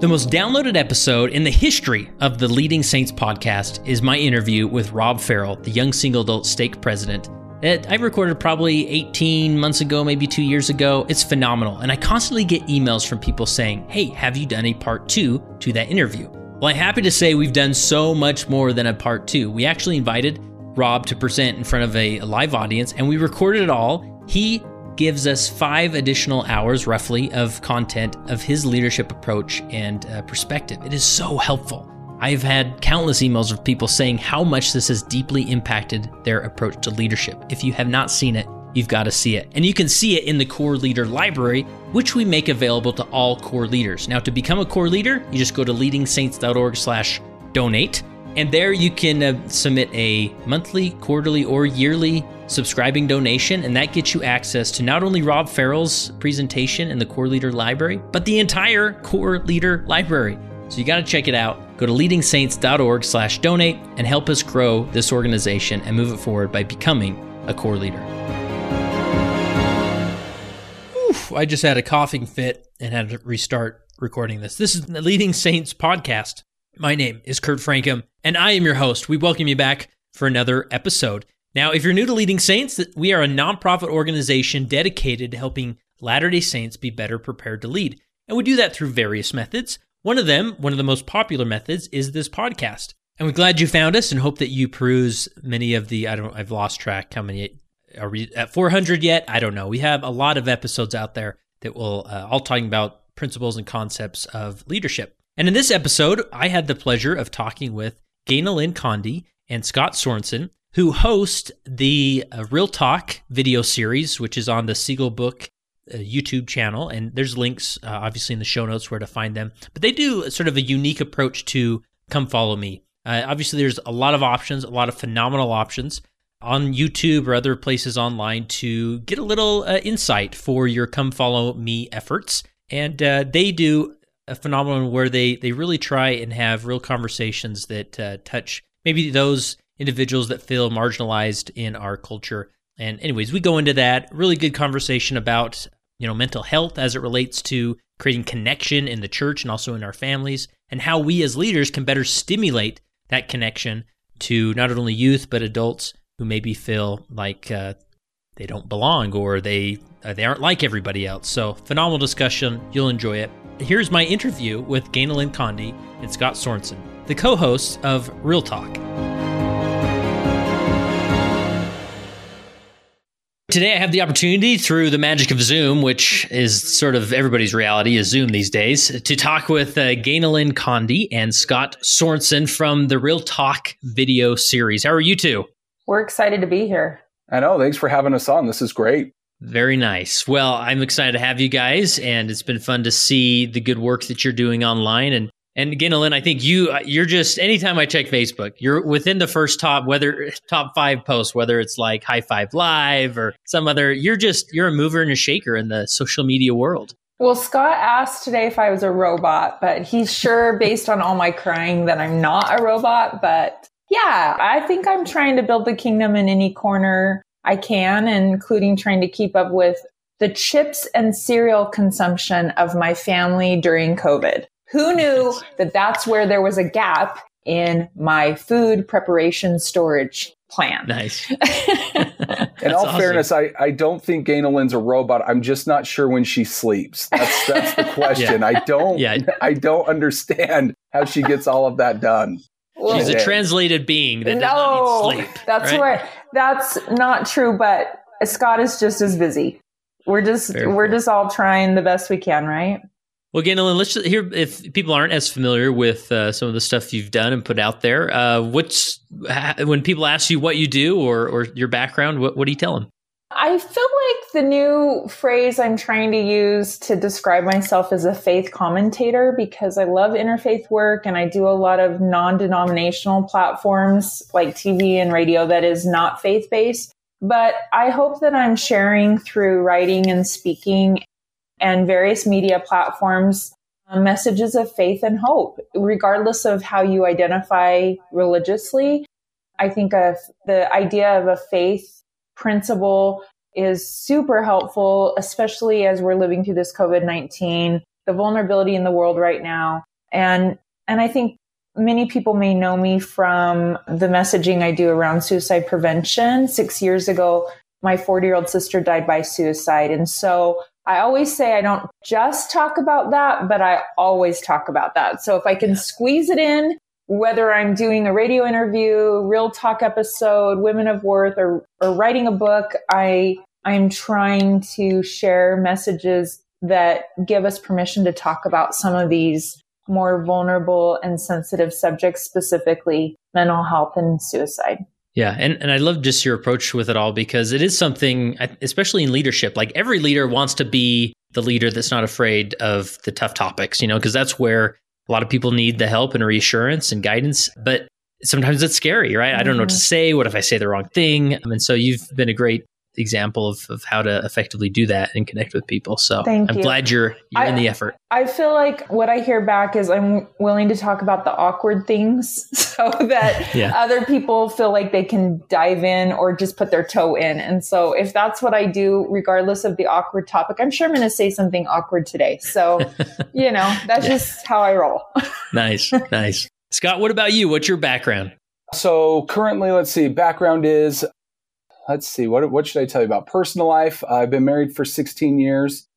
The most downloaded episode in the history of the Leading Saints podcast is my interview with Rob Farrell, the young single adult stake president. That I recorded probably 18 months ago, maybe two years ago. It's phenomenal. And I constantly get emails from people saying, Hey, have you done a part two to that interview? Well, I'm happy to say we've done so much more than a part two. We actually invited Rob to present in front of a live audience and we recorded it all. He gives us five additional hours, roughly, of content of his leadership approach and uh, perspective. It is so helpful. I've had countless emails of people saying how much this has deeply impacted their approach to leadership. If you have not seen it, you've got to see it. And you can see it in the Core Leader Library, which we make available to all core leaders. Now, to become a core leader, you just go to leadingsaints.org slash donate. And there you can uh, submit a monthly, quarterly, or yearly subscribing donation, and that gets you access to not only Rob Farrell's presentation in the Core Leader Library, but the entire Core Leader Library. So you got to check it out. Go to leadingsaints.org/donate and help us grow this organization and move it forward by becoming a core leader. Oof, I just had a coughing fit and had to restart recording this. This is the Leading Saints podcast. My name is Kurt Francom, and I am your host. We welcome you back for another episode. Now, if you're new to Leading Saints, we are a nonprofit organization dedicated to helping Latter day Saints be better prepared to lead. And we do that through various methods. One of them, one of the most popular methods, is this podcast. And we're glad you found us and hope that you peruse many of the, I don't I've lost track how many, are we at 400 yet? I don't know. We have a lot of episodes out there that will uh, all talking about principles and concepts of leadership. And in this episode, I had the pleasure of talking with Ganel-Lyn Condie and Scott Sorensen who host the uh, Real Talk video series, which is on the Seagull Book uh, YouTube channel. And there's links, uh, obviously, in the show notes where to find them. But they do sort of a unique approach to Come Follow Me. Uh, obviously, there's a lot of options, a lot of phenomenal options on YouTube or other places online to get a little uh, insight for your Come Follow Me efforts. And uh, they do a phenomenon where they they really try and have real conversations that touch maybe those individuals that feel marginalized in our culture. And anyways, we go into that really good conversation about, you know, mental health as it relates to creating connection in the church and also in our families and how we as leaders can better stimulate that connection to not only youth but adults who maybe feel like uh, they don't belong or they uh, they aren't like everybody else. So phenomenal discussion. You'll enjoy it. Here's my interview with Ganel-Lyn Condie and Scott Sorensen, the co-hosts of Real Talk. Today, I have the opportunity through the magic of Zoom, which is sort of everybody's reality is Zoom these days, to talk with uh, Ganel-Lyn Condie and Scott Sorensen from the Real Talk video series. How are you two? We're excited to be here. I know. Thanks for having us on. This is great. Very nice. Well, I'm excited to have you guys, and it's been fun to see the good work that you're doing online. And and again, Lynn, I think you uh, you're just anytime I check Facebook, you're within the first top whether top five posts, whether it's like High Five Live or some other. You're just you're a mover and a shaker in the social media world. Well, Scott asked today if I was a robot, but he's sure based on all my crying that I'm not a robot. But yeah, I think I'm trying to build the kingdom in any corner I can, including trying to keep up with the chips and cereal consumption of my family during COVID. Who knew that that's where there was a gap in my food preparation storage plan? Nice. in all awesome. fairness, I, I don't think Ganel-Lyn's a robot. I'm just not sure when she sleeps. That's that's the question. yeah. I don't yeah. I don't understand how she gets all of that done. Well, She's a translated being that no, sleep. That's right? right. That's not true, but Scott is just as busy. We're just Very we're cool. just all trying the best we can, right? Well, Ganel-Lyn, let's just hear if people aren't as familiar with uh, some of the stuff you've done and put out there. Uh, what's when people ask you what you do or, or your background, what, what do you tell them? I feel like the new phrase I'm trying to use to describe myself as a faith commentator because I love interfaith work and I do a lot of non denominational platforms like TV and radio that is not faith based. But I hope that I'm sharing through writing and speaking and various media platforms uh, messages of faith and hope, regardless of how you identify religiously. I think of the idea of a faith principle is super helpful, especially as we're living through this COVID 19 the vulnerability in the world right now. And, and I think many people may know me from the messaging I do around suicide prevention. Six years ago, my 40 year old sister died by suicide. And so I always say I don't just talk about that, but I always talk about that. So if I can squeeze it in, whether I'm doing a radio interview, real talk episode, women of worth, or, or writing a book, I, I'm trying to share messages that give us permission to talk about some of these more vulnerable and sensitive subjects, specifically mental health and suicide. Yeah, and, and I love just your approach with it all because it is something, especially in leadership, like every leader wants to be the leader that's not afraid of the tough topics, you know, because that's where a lot of people need the help and reassurance and guidance. But sometimes it's scary, right? Mm-hmm. I don't know what to say. What if I say the wrong thing? And so you've been a great example of, of how to effectively do that and connect with people. So Thank I'm you. glad you're you're I, in the effort. I feel like what I hear back is I'm willing to talk about the awkward things so that yeah. other people feel like they can dive in or just put their toe in. And so if that's what I do, regardless of the awkward topic, I'm sure I'm going to say something awkward today. So, you know, that's yeah. just how I roll. nice. Nice. Scott, what about you? What's your background? So currently, let's see, background is let's see, what, what should I tell you about personal life? I've been married for 16 years.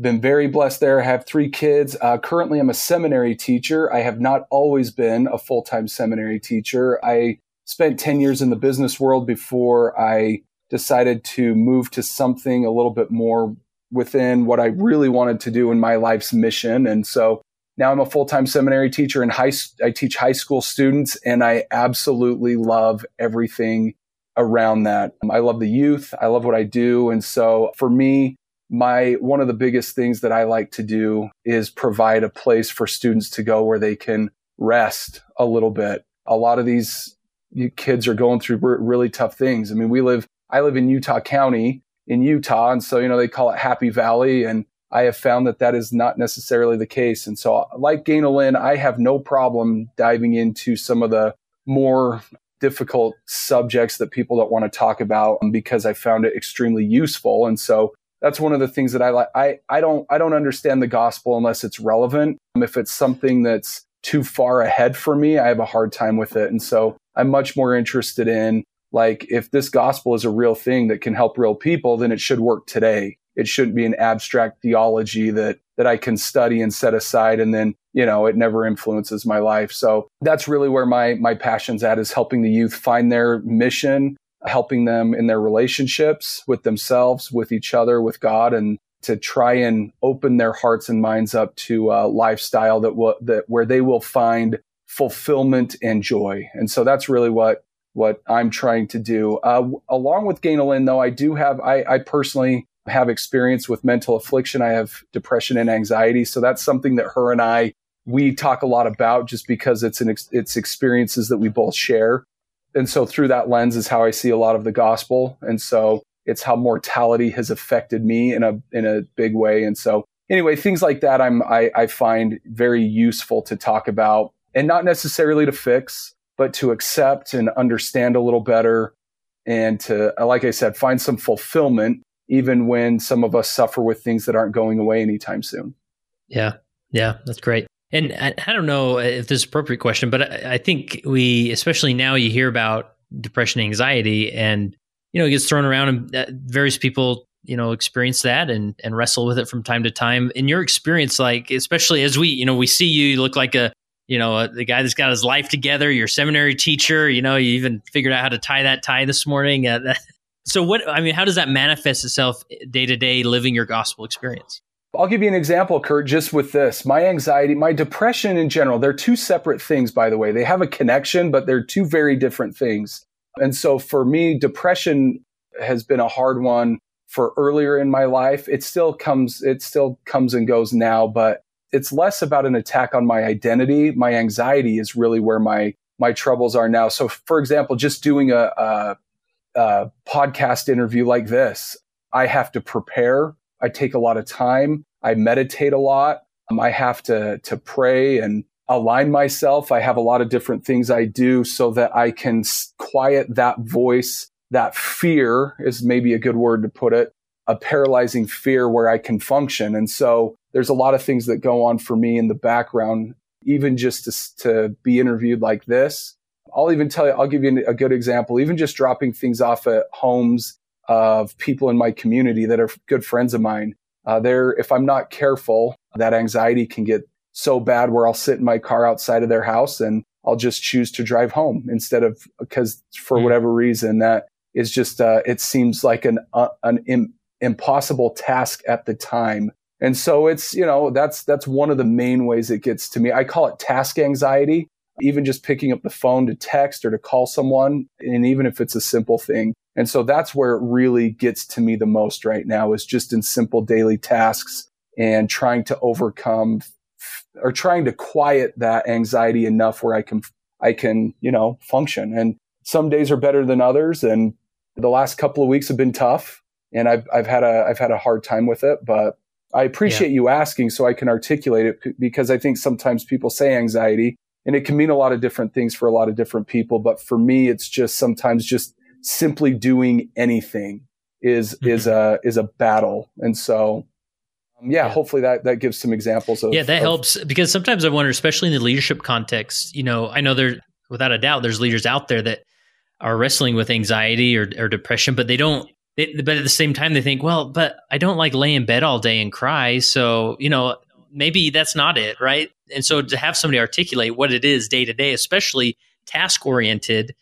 Been very blessed there. I have three kids. Uh, currently, I'm a seminary teacher. I have not always been a full time seminary teacher. I spent 10 years in the business world before I decided to move to something a little bit more within what I really wanted to do in my life's mission. And so now I'm a full time seminary teacher and high, I teach high school students, and I absolutely love everything around that. Um, I love the youth. I love what I do. And so for me, my one of the biggest things that I like to do is provide a place for students to go where they can rest a little bit. A lot of these kids are going through really tough things. I mean, we live, I live in Utah County in Utah. And so, you know, they call it Happy Valley. And I have found that that is not necessarily the case. And so, like Ganel-Lyn, I have no problem diving into some of the more difficult subjects that people don't want to talk about um, because I found it extremely useful. And so that's one of the things that I like. I, I don't, I don't understand the gospel unless it's relevant. Um, if it's something that's too far ahead for me, I have a hard time with it. And so I'm much more interested in like, if this gospel is a real thing that can help real people, then it should work today. It shouldn't be an abstract theology that, that I can study and set aside and then you know, it never influences my life. So that's really where my, my passion's at is helping the youth find their mission, helping them in their relationships with themselves, with each other, with God, and to try and open their hearts and minds up to a lifestyle that will, that where they will find fulfillment and joy. And so that's really what, what I'm trying to do. Uh, along with Ganel-Lyn, though, I do have, I, I personally have experience with mental affliction. I have depression and anxiety. So that's something that her and I, we talk a lot about just because it's an, it's experiences that we both share. And so through that lens is how I see a lot of the gospel. And so it's how mortality has affected me in a, in a big way. And so anyway, things like that I'm, I, I find very useful to talk about and not necessarily to fix, but to accept and understand a little better and to, like I said, find some fulfillment even when some of us suffer with things that aren't going away anytime soon. Yeah. Yeah. That's great. And I, I don't know if this is appropriate question, but I, I, think we, especially now, you hear about depression, anxiety, and you know, it gets thrown around, and uh, various people, you know, experience that and and wrestle with it from time to time. In your experience, like especially as we, you know, we see you, you look like a, you know, a, the guy that's got his life together. You're seminary teacher. You know, you even figured out how to tie that tie this morning. Uh, so what I mean, how does that manifest itself day to day living your gospel experience? I'll give you an example, Kurt, just with this. My anxiety, my depression in general, they're two separate things, by the way. They have a connection, but they're two very different things. And so for me, depression has been a hard one for earlier in my life. It still comes, it still comes and goes now, but it's less about an attack on my identity. My anxiety is really where my, my troubles are now. So for example, just doing a, a podcast interview like this, I have to prepare. I take a lot of time. I meditate a lot. Um, I have to, to pray and align myself. I have a lot of different things I do so that I can quiet that voice. That fear is maybe a good word to put it, a paralyzing fear where I can function. And so there's a lot of things that go on for me in the background, even just to, to be interviewed like this. I'll even tell you, I'll give you a good example, even just dropping things off at homes of people in my community that are good friends of mine. Uh, there, if I'm not careful, that anxiety can get so bad where I'll sit in my car outside of their house and I'll just choose to drive home instead of because for mm. whatever reason that is just uh, it seems like an uh, an Im- impossible task at the time. And so it's you know that's that's one of the main ways it gets to me. I call it task anxiety. Even just picking up the phone to text or to call someone, and even if it's a simple thing, and so that's where it really gets to me the most right now is just in simple daily tasks and trying to overcome or trying to quiet that anxiety enough where I can, I can, you know, function. And some days are better than others. And the last couple of weeks have been tough and I've, I've had a, I've had a hard time with it, but I appreciate yeah. you asking so I can articulate it because I think sometimes people say anxiety and it can mean a lot of different things for a lot of different people. But for me, it's just sometimes just simply doing anything is mm-hmm. is a is a battle and so um, yeah, yeah, hopefully that that gives some examples of yeah that of, helps because sometimes i wonder especially in the leadership context you know i know there without a doubt there's leaders out there that are wrestling with anxiety or, or depression but they don't they, but at the same time they think well but i don't like lay in bed all day and cry so you know maybe that's not it right and so to have somebody articulate what it is day to day especially task oriented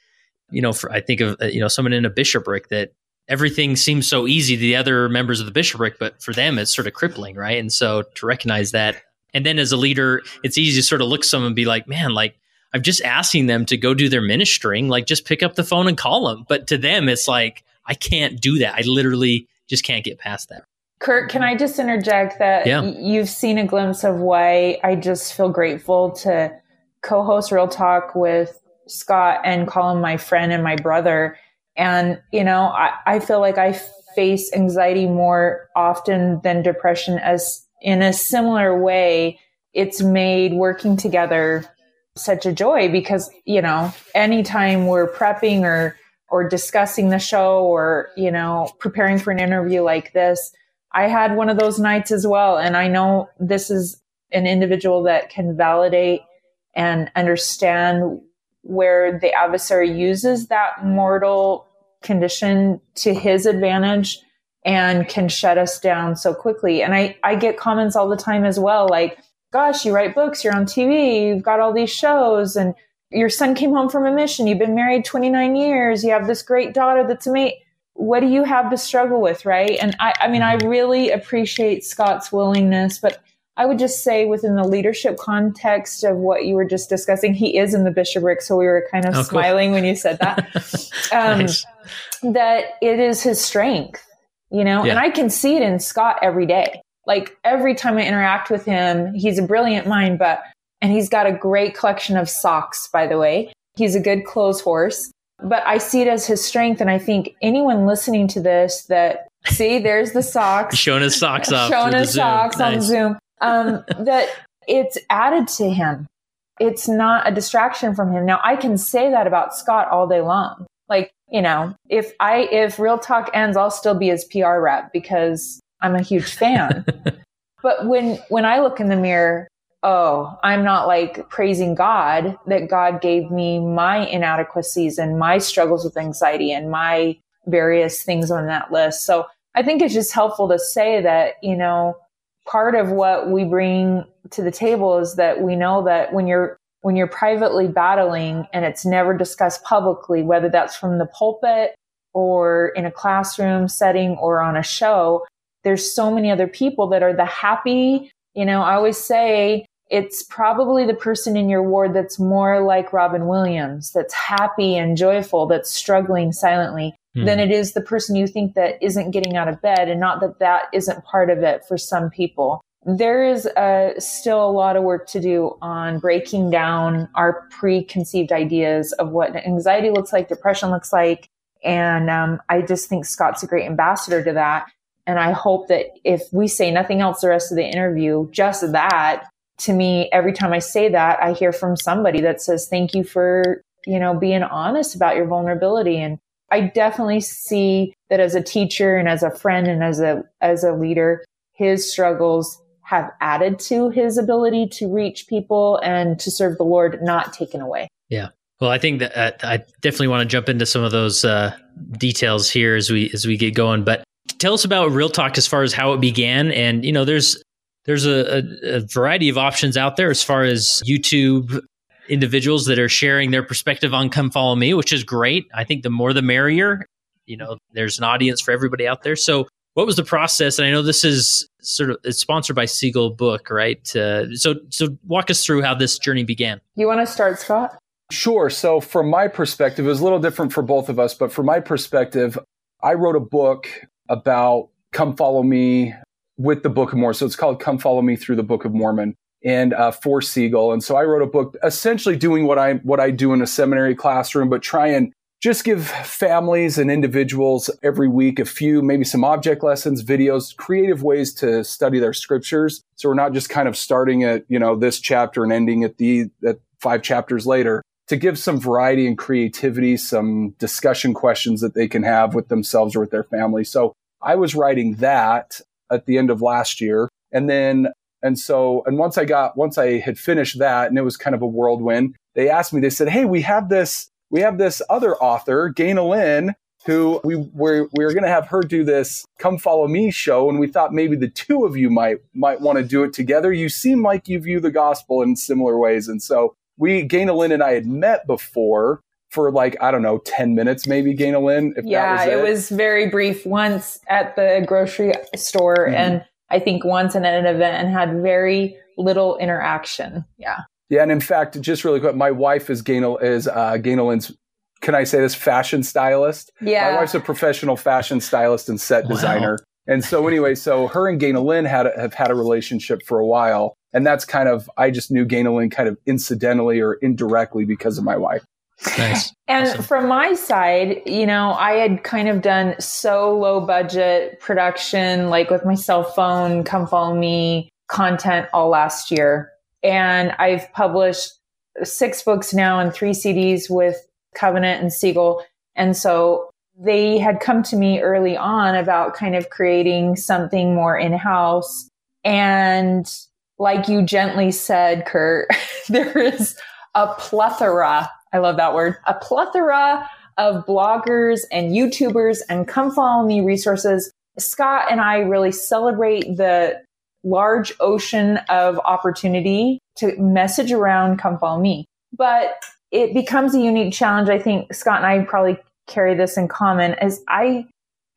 you know, for I think of uh, you know someone in a bishopric that everything seems so easy to the other members of the bishopric, but for them it's sort of crippling, right? And so to recognize that, and then as a leader, it's easy to sort of look someone and be like, man, like I'm just asking them to go do their ministering, like just pick up the phone and call them. But to them, it's like I can't do that. I literally just can't get past that. Kurt, can I just interject that yeah. you've seen a glimpse of why I just feel grateful to co-host Real Talk with Scott and call him my friend and my brother. And, you know, I, I feel like I face anxiety more often than depression as in a similar way. It's made working together such a joy because, you know, anytime we're prepping or, or discussing the show or, you know, preparing for an interview like this, I had one of those nights as well. And I know this is an individual that can validate and understand where the adversary uses that mortal condition to his advantage and can shut us down so quickly. And I, I get comments all the time as well, like, gosh, you write books, you're on TV, you've got all these shows, and your son came home from a mission, you've been married 29 years, you have this great daughter that's amazing. What do you have to struggle with, right? And I, I mean, I mm-hmm. really appreciate Scott's willingness, but I would just say within the leadership context of what you were just discussing, he is in the bishopric. So we were kind of oh, smiling cool. when you said that. Um, nice. That it is his strength, you know, yeah. and I can see it in Scott every day. Like every time I interact with him, he's a brilliant mind, but, and he's got a great collection of socks, by the way. He's a good clothes horse, but I see it as his strength. And I think anyone listening to this that See, there's the socks. Showing his socks off. Showing his socks nice. on Zoom um, that it's added to him. It's not a distraction from him. Now I can say that about Scott all day long. Like, you know, if I, if real talk ends, I'll still be his PR rep because I'm a huge fan. but when, when I look in the mirror, oh, I'm not like praising God that God gave me my inadequacies and my struggles with anxiety and my various things on that list. So I think it's just helpful to say that, you know, part of what we bring to the table is that we know that when you're when you're privately battling and it's never discussed publicly, whether that's from the pulpit or in a classroom setting or on a show, there's so many other people that are the happy, you know, I always say it's probably the person in your ward that's more like Robin Williams, that's happy and joyful, that's struggling silently mm. than it is the person you think that isn't getting out of bed and not that that isn't part of it for some people. There is uh, still a lot of work to do on breaking down our preconceived ideas of what anxiety looks like, depression looks like. And um, I just think Scott's a great ambassador to that. And I hope that if we say nothing else the rest of the interview, just that, to me, every time I say that, I hear from somebody that says, thank you for, you know, being honest about your vulnerability and I definitely see that as a teacher and as a friend and as a as a leader, his struggles have added to his ability to reach people and to serve the Lord, not taken away. Yeah. Well, I think that uh, I definitely want to jump into some of those uh, details here as we as we get going. But tell us about Real Talk as far as how it began, and you know, there's there's a, a, a variety of options out there as far as YouTube individuals that are sharing their perspective on Come Follow Me, which is great. I think the more the merrier. You know, there's an audience for everybody out there. So, what was the process? And I know this is sort of it's sponsored by Seagull Book, right? Uh, so, so walk us through how this journey began. You want to start, Scott? Sure. So, from my perspective, it was a little different for both of us, but from my perspective, I wrote a book about Come Follow Me with the Book of Mormon. So, it's called Come Follow Me Through the Book of Mormon and uh, for Seagull. And so, I wrote a book essentially doing what I what I do in a seminary classroom, but try and just give families and individuals every week a few, maybe some object lessons, videos, creative ways to study their scriptures. So we're not just kind of starting at, you know, this chapter and ending at the, at five chapters later to give some variety and creativity, some discussion questions that they can have with themselves or with their family. So I was writing that at the end of last year. And then, and so, and once I got, once I had finished that and it was kind of a whirlwind, they asked me, they said, Hey, we have this, we have this other author, Ganel-Lyn, who we were, we were going to have her do this come follow me show. And we thought maybe the two of you might, might want to do it together. You seem like you view the gospel in similar ways. And so we, Ganel-Lyn and I had met before for like, I don't know, 10 minutes, maybe Ganel-Lyn. yeah, was it. it. was very brief once at the grocery store mm-hmm. and I think once and at an event and had very little interaction. Yeah. Yeah. And in fact, just really quick, my wife is Gaina, is, uh, Ganel-Lyn's can I say this fashion stylist? Yeah. My wife's a professional fashion stylist and set wow. designer. And so anyway, so her and Ganel-Lyn had have had a relationship for a while. And that's kind of, I just knew Ganel-Lyn kind of incidentally or indirectly because of my wife. Nice. And awesome. from my side, you know, I had kind of done so low budget production, like with my cell phone, come follow me content all last year. And I've published six books now and three CDs with Covenant and Seagull. And so they had come to me early on about kind of creating something more in house. And like you gently said, Kurt, there is a plethora. I love that word. A plethora of bloggers and YouTubers and come follow me resources. Scott and I really celebrate the large ocean of opportunity to message around come follow me. But it becomes a unique challenge. I think Scott and I probably carry this in common is I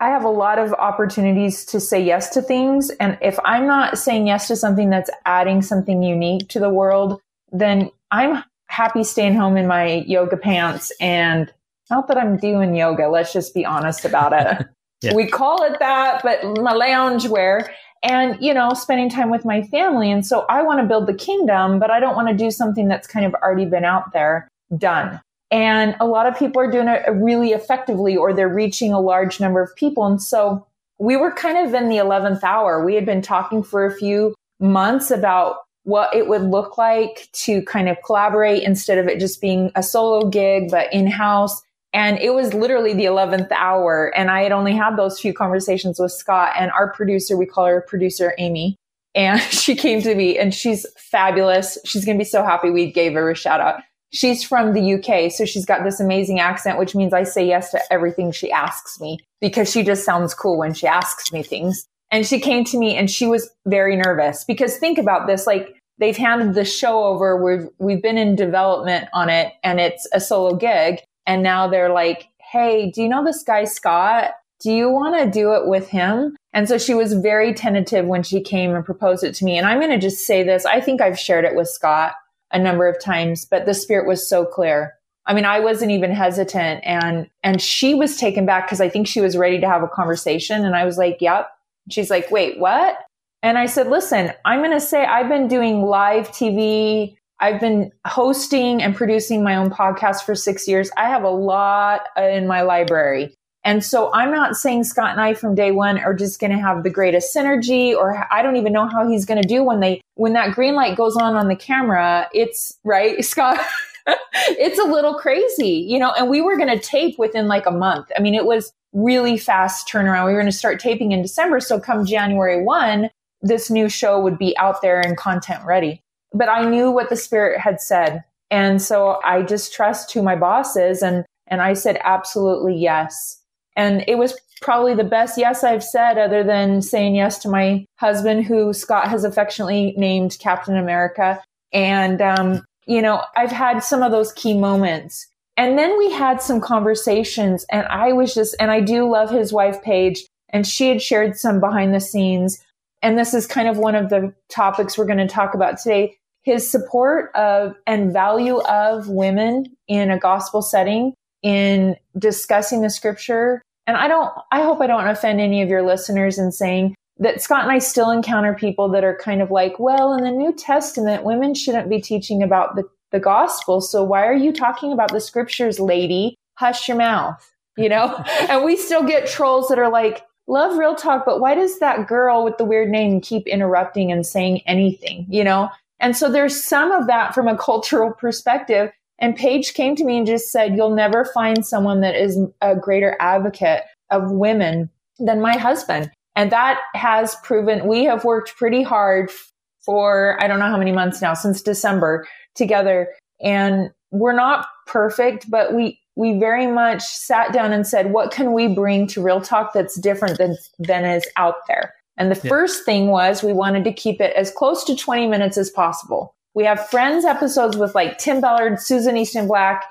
I have a lot of opportunities to say yes to things. And if I'm not saying yes to something that's adding something unique to the world, then I'm happy staying home in my yoga pants and not that I'm doing yoga. Let's just be honest about it. yeah. We call it that, but my lounge wear and, you know, spending time with my family. And so I want to build the kingdom, but I don't want to do something that's kind of already been out there done. And a lot of people are doing it really effectively or they're reaching a large number of people. And so we were kind of in the 11th hour. We had been talking for a few months about what it would look like to kind of collaborate instead of it just being a solo gig, but in house. And it was literally the 11th hour. And I had only had those few conversations with Scott and our producer, we call her producer Amy. And she came to me and she's fabulous. She's going to be so happy we gave her a shout out. She's from the UK, so she's got this amazing accent, which means I say yes to everything she asks me because she just sounds cool when she asks me things. And she came to me and she was very nervous because think about this, like they've handed the show over. We've, we've been in development on it and it's a solo gig. And now they're like, Hey, do you know this guy, Scott? Do you want to do it with him? And so she was very tentative when she came and proposed it to me. And I'm going to just say this. I think I've shared it with Scott a number of times, but the spirit was so clear. I mean, I wasn't even hesitant and, and she was taken back because I think she was ready to have a conversation. And I was like, yep. She's like, wait, what? And I said, listen, I'm going to say I've been doing live TV. I've been hosting and producing my own podcast for six years. I have a lot in my library. And so I'm not saying Scott and I from day one are just going to have the greatest synergy or I don't even know how he's going to do when they, when that green light goes on on the camera. It's right, Scott. It's a little crazy, you know, and we were going to tape within like a month. I mean, it was really fast turnaround. We were going to start taping in December. So come January 1, this new show would be out there and content ready. But I knew what the spirit had said. And so I just trust who my boss is. And, and I said, absolutely yes. And it was probably the best yes I've said other than saying yes to my husband, who Scott has affectionately named Captain America. And, um, you know, I've had some of those key moments. And then we had some conversations and I was just, and I do love his wife, Paige, and she had shared some behind the scenes. And this is kind of one of the topics we're going to talk about today. His support of and value of women in a gospel setting in discussing the scripture. And I don't, I hope I don't offend any of your listeners in saying that Scott and I still encounter people that are kind of like, well, in the New Testament, women shouldn't be teaching about the, the gospel. So why are you talking about the scriptures, lady? Hush your mouth, you know? and we still get trolls that are like, love real talk, but why does that girl with the weird name keep interrupting and saying anything, you know? And so there's some of that from a cultural perspective. And Paige came to me and just said, You'll never find someone that is a greater advocate of women than my husband. And that has proven we have worked pretty hard for I don't know how many months now, since December together. And we're not perfect, but we we very much sat down and said, what can we bring to real talk that's different than than is out there? And the yeah. first thing was we wanted to keep it as close to 20 minutes as possible. We have friends episodes with like Tim Ballard, Susan Easton Black,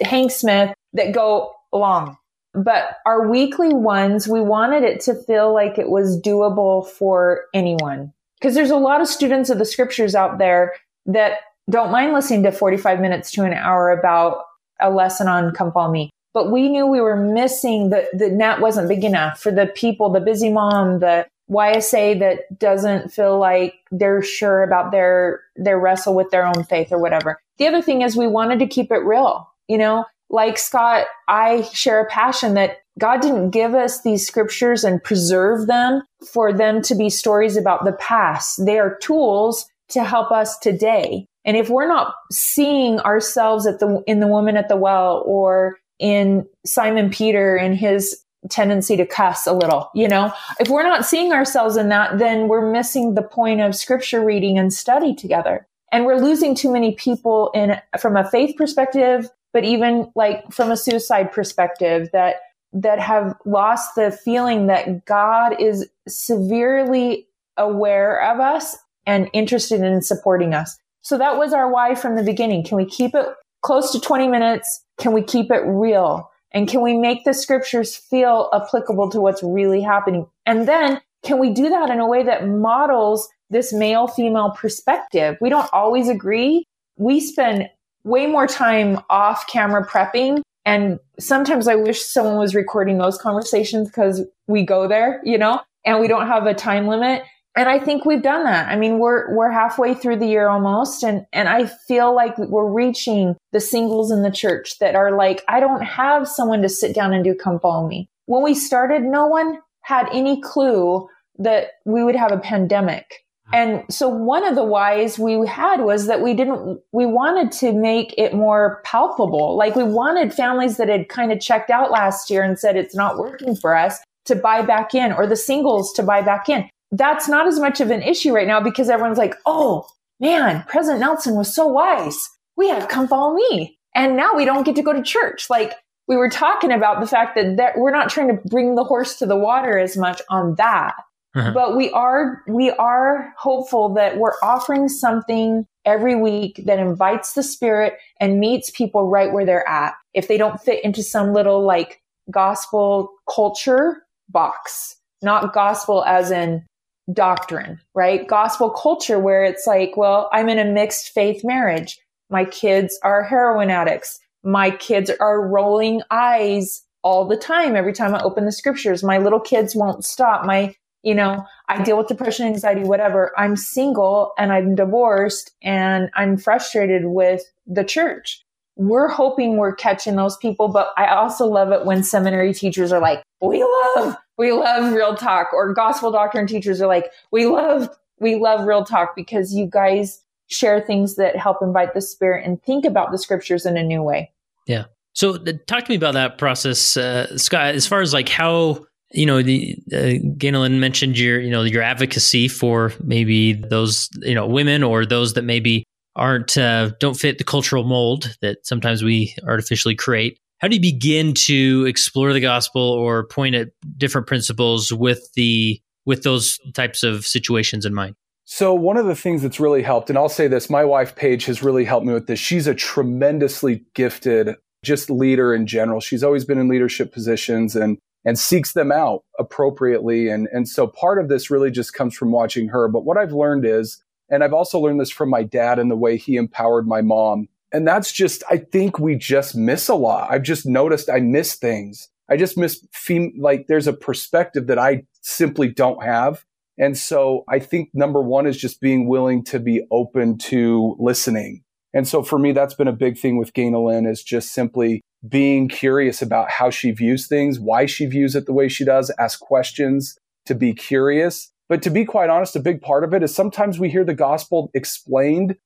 Hank Smith that go long. But our weekly ones, we wanted it to feel like it was doable for anyone. Because there's a lot of students of the scriptures out there that don't mind listening to 45 minutes to an hour about a lesson on Come Follow Me. But we knew we were missing the, the net wasn't big enough for the people, the busy mom, the YSA that doesn't feel like they're sure about their, their wrestle with their own faith or whatever. The other thing is we wanted to keep it real. You know, like Scott, I share a passion that God didn't give us these scriptures and preserve them for them to be stories about the past. They are tools to help us today. And if we're not seeing ourselves at the, in the woman at the well or in Simon Peter and his tendency to cuss a little, you know, if we're not seeing ourselves in that, then we're missing the point of scripture reading and study together. And we're losing too many people in, from a faith perspective, but even like from a suicide perspective that, that have lost the feeling that God is severely aware of us and interested in supporting us. So that was our why from the beginning. Can we keep it close to 20 minutes? Can we keep it real? And can we make the scriptures feel applicable to what's really happening? And then can we do that in a way that models this male female perspective? We don't always agree. We spend way more time off camera prepping. And sometimes I wish someone was recording those conversations because we go there, you know, and we don't have a time limit and I think we've done that. I mean, we're we're halfway through the year almost, and and I feel like we're reaching the singles in the church that are like, I don't have someone to sit down and do come follow me. When we started, no one had any clue that we would have a pandemic. Uh-huh. And so one of the whys we had was that we didn't, we wanted to make it more palpable. Like we wanted families that had kind of checked out last year and said it's not working for us to buy back in or the singles to buy back in that's not as much of an issue right now because everyone's like, oh man, President Nelson was so wise. We have come follow me. And now we don't get to go to church. Like we were talking about the fact that, that we're not trying to bring the horse to the water as much on that. Uh-huh. But we are, we are hopeful that we're offering something every week that invites the spirit and meets people right where they're at. If they don't fit into some little like gospel culture box, not gospel as in doctrine, right? Gospel culture where it's like, well, I'm in a mixed faith marriage. My kids are heroin addicts. My kids are rolling eyes all the time. Every time I open the scriptures, my little kids won't stop. My, you know, I deal with depression, anxiety, whatever. I'm single and I'm divorced and I'm frustrated with the church. We're hoping we're catching those people, but I also love it when seminary teachers are like, we love we love real talk or gospel doctrine teachers are like, we love, we love real talk because you guys share things that help invite the spirit and think about the scriptures in a new way. Yeah. So talk to me about that process, uh, Scott, as far as like how you know, the uh, Ganel-Lyn mentioned your, you know, your advocacy for maybe those, you know, women or those that maybe aren't uh, don't fit the cultural mold that sometimes we artificially create. How do you begin to explore the gospel or point at different principles with the with those types of situations in mind? So one of the things that's really helped, and I'll say this, my wife Paige has really helped me with this. She's a tremendously gifted just leader in general. She's always been in leadership positions and and seeks them out appropriately. And and so part of this really just comes from watching her. But what I've learned is, and I've also learned this from my dad and the way he empowered my mom. And that's just, I think we just miss a lot. I've just noticed I miss things. I just miss fem- like there's a perspective that I simply don't have. And so I think number one is just being willing to be open to listening. And so for me, that's been a big thing with Ganel-Lyn is just simply being curious about how she views things, why she views it the way she does, ask questions to be curious. But to be quite honest, a big part of it is sometimes we hear the gospel explained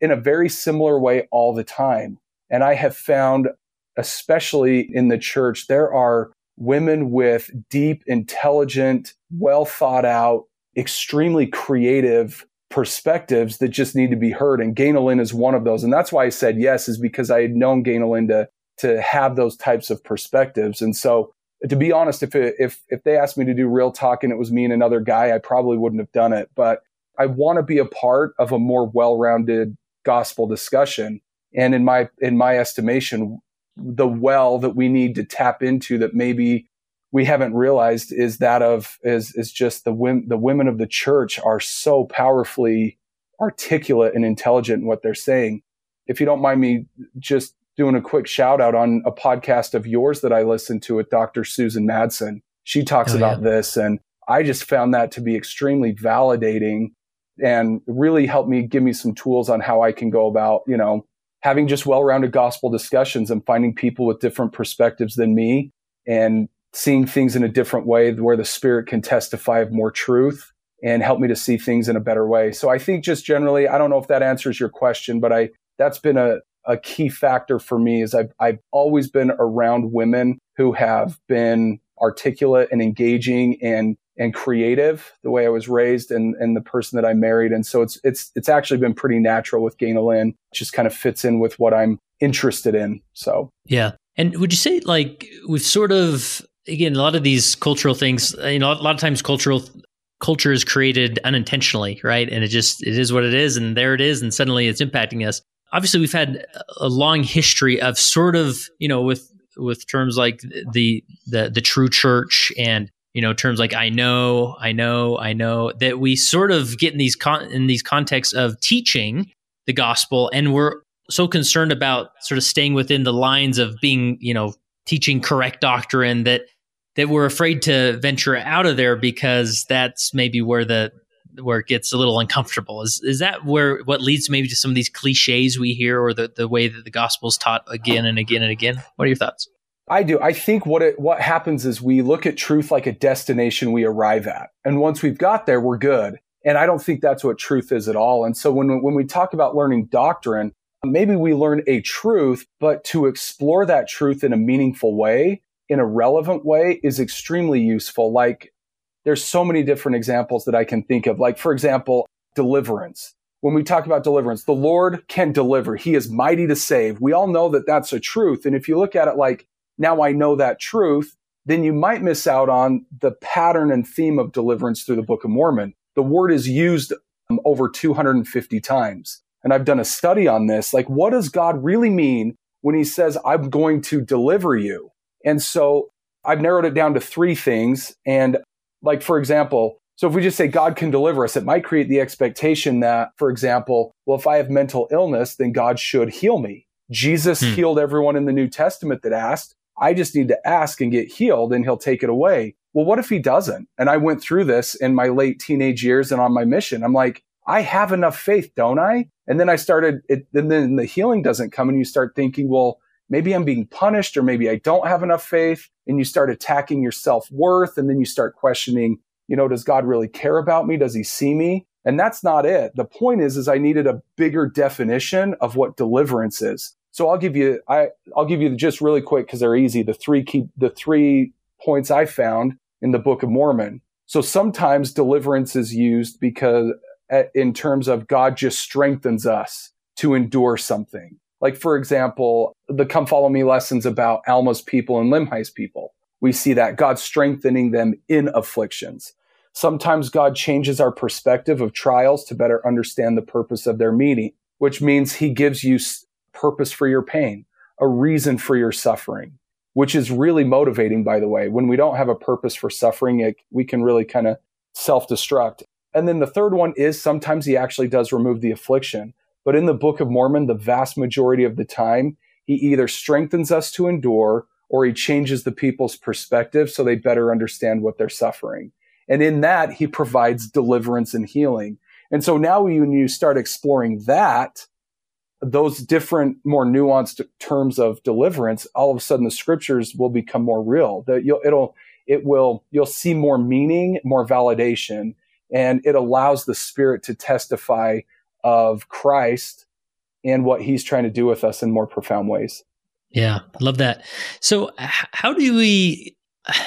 in a very similar way all the time. And I have found especially in the church, there are women with deep, intelligent, well thought out, extremely creative perspectives that just need to be heard. And Ganel-Lyn is one of those. And that's why I said yes, is because I had known Ganel-Lyn to, to have those types of perspectives. And so to be honest, if, it, if, if they asked me to do real talk and it was me and another guy, I probably wouldn't have done it. But I want to be a part of a more well-rounded gospel discussion. And in my, in my estimation, the well that we need to tap into that maybe we haven't realized is that of is is just the women the women of the church are so powerfully articulate and intelligent in what they're saying. If you don't mind me just doing a quick shout out on a podcast of yours that I listened to with Dr. Susan Madsen. She talks oh, about yeah. this and I just found that to be extremely validating and really helped me give me some tools on how I can go about, you know, having just well-rounded gospel discussions and finding people with different perspectives than me and seeing things in a different way where the spirit can testify of more truth and help me to see things in a better way. So I think just generally, I don't know if that answers your question, but I, that's been a, a key factor for me is I've, I've always been around women who have been articulate and engaging and and creative the way I was raised and, and the person that I married. And so it's, it's, it's actually been pretty natural with Ganel-Lyn. Just kind of fits in with what I'm interested in. So, yeah. And would you say like we've sort of, again, a lot of these cultural things, uh, you know, a lot of times cultural culture is created unintentionally, right? And it just, it is what it is. And there it is. And suddenly it's impacting us. Obviously we've had a long history of sort of, you know, with, with terms like the, the, the true church and you know terms like i know i know i know that we sort of get in these con- in these contexts of teaching the gospel and we're so concerned about sort of staying within the lines of being you know teaching correct doctrine that that we're afraid to venture out of there because that's maybe where the where it gets a little uncomfortable is is that where what leads maybe to some of these cliches we hear or the, the way that the gospel is taught again and again and again what are your thoughts I do. I think what it, what happens is we look at truth like a destination we arrive at. And once we've got there, we're good. And I don't think that's what truth is at all. And so when, when we talk about learning doctrine, maybe we learn a truth, but to explore that truth in a meaningful way, in a relevant way is extremely useful. Like there's so many different examples that I can think of. Like, for example, deliverance. When we talk about deliverance, the Lord can deliver. He is mighty to save. We all know that that's a truth. And if you look at it like now I know that truth, then you might miss out on the pattern and theme of deliverance through the Book of Mormon. The word is used um, over 250 times. And I've done a study on this. Like, what does God really mean when he says, I'm going to deliver you? And so I've narrowed it down to three things. And like, for example, so if we just say God can deliver us, it might create the expectation that, for example, well, if I have mental illness, then God should heal me. Jesus hmm. healed everyone in the New Testament that asked. I just need to ask and get healed and he'll take it away. Well, what if he doesn't? And I went through this in my late teenage years and on my mission. I'm like, I have enough faith, don't I? And then I started it, and then the healing doesn't come and you start thinking, well, maybe I'm being punished or maybe I don't have enough faith. And you start attacking your self worth. And then you start questioning, you know, does God really care about me? Does he see me? And that's not it. The point is, is I needed a bigger definition of what deliverance is. So I'll give you, I, I'll give you just really quick because they're easy. The three key, the three points I found in the Book of Mormon. So sometimes deliverance is used because uh, in terms of God just strengthens us to endure something. Like, for example, the come follow me lessons about Alma's people and Limhi's people. We see that God strengthening them in afflictions. Sometimes God changes our perspective of trials to better understand the purpose of their meaning, which means he gives you purpose for your pain, a reason for your suffering, which is really motivating, by the way. When we don't have a purpose for suffering, it, we can really kind of self destruct. And then the third one is sometimes he actually does remove the affliction. But in the Book of Mormon, the vast majority of the time, he either strengthens us to endure or he changes the people's perspective so they better understand what they're suffering. And in that, he provides deliverance and healing. And so now when you start exploring that, those different, more nuanced terms of deliverance, all of a sudden the scriptures will become more real. That you'll, it'll, it will, you'll see more meaning, more validation, and it allows the spirit to testify of Christ and what he's trying to do with us in more profound ways. Yeah, I love that. So, how do we?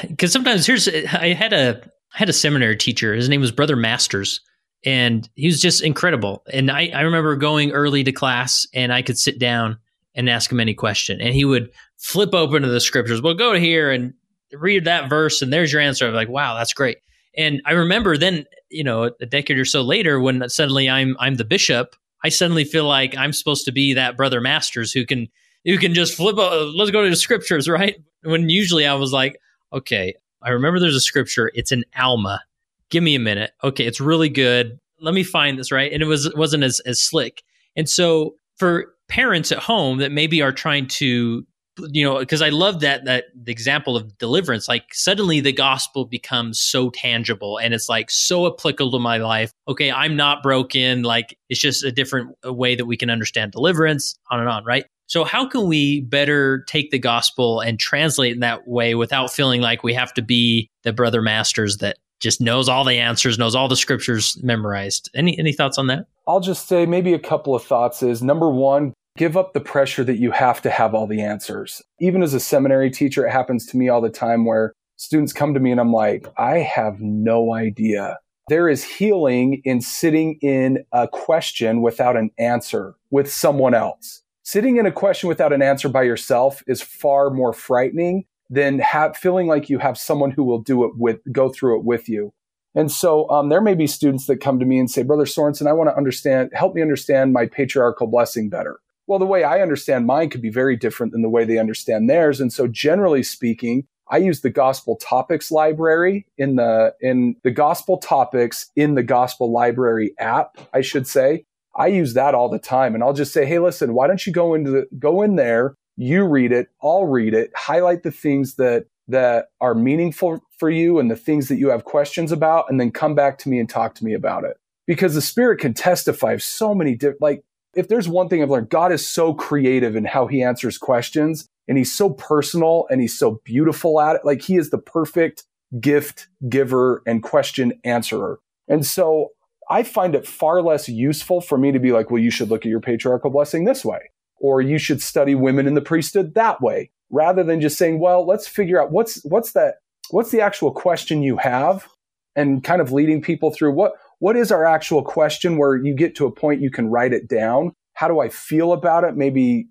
Because sometimes here's I had a I had a seminary teacher. His name was Brother Masters, and he was just incredible. And I, I remember going early to class, and I could sit down and ask him any question, and he would flip open to the scriptures. Well, go to here and read that verse, and there's your answer. I'm like, wow, that's great. And I remember then, you know, a decade or so later, when suddenly I'm I'm the bishop, I suddenly feel like I'm supposed to be that brother Masters who can who can just flip. a, let's go to the scriptures, right? When usually I was like, okay, I remember there's a scripture. It's an Alma. Give me a minute. Okay, it's really good. Let me find this right. And it was it wasn't as as slick. And so for parents at home that maybe are trying to you know because i love that that the example of deliverance like suddenly the gospel becomes so tangible and it's like so applicable to my life okay i'm not broken like it's just a different uh, way that we can understand deliverance on and on right so, how can we better take the gospel and translate in that way without feeling like we have to be the brother masters that just knows all the answers, knows all the scriptures memorized? Any any thoughts on that? I'll just say maybe a couple of thoughts is number one, give up the pressure that you have to have all the answers. Even as a seminary teacher, it happens to me all the time where students come to me and I'm like, I have no idea. There is healing in sitting in a question without an answer with someone else sitting in a question without an answer by yourself is far more frightening than have, feeling like you have someone who will do it with, go through it with you. And so um, there may be students that come to me and say, Brother Sorensen, I want to understand, help me understand my patriarchal blessing better. Well, the way I understand mine could be very different than the way they understand theirs. And so generally speaking, I use the gospel topics library in the, in the gospel topics in the gospel library app, I should say. I use that all the time and I'll just say, Hey, listen, why don't you go into the, go in there, you read it, I'll read it, highlight the things that, that are meaningful for you and the things that you have questions about, and then come back to me and talk to me about it. Because the spirit can testify of so many different, like, if there's one thing I've learned, God is so creative in how he answers questions and he's so personal and he's so beautiful at it. Like he is the perfect gift giver and question answerer. And so I find it far less useful for me to be like, well, you should look at your patriarchal blessing this way, or you should study women in the priesthood that way, rather than just saying, well, let's figure out what's, what's that, what's the actual question you have and kind of leading people through what, what is our actual question where you get to a point you can write it down? How do I feel about it? Maybe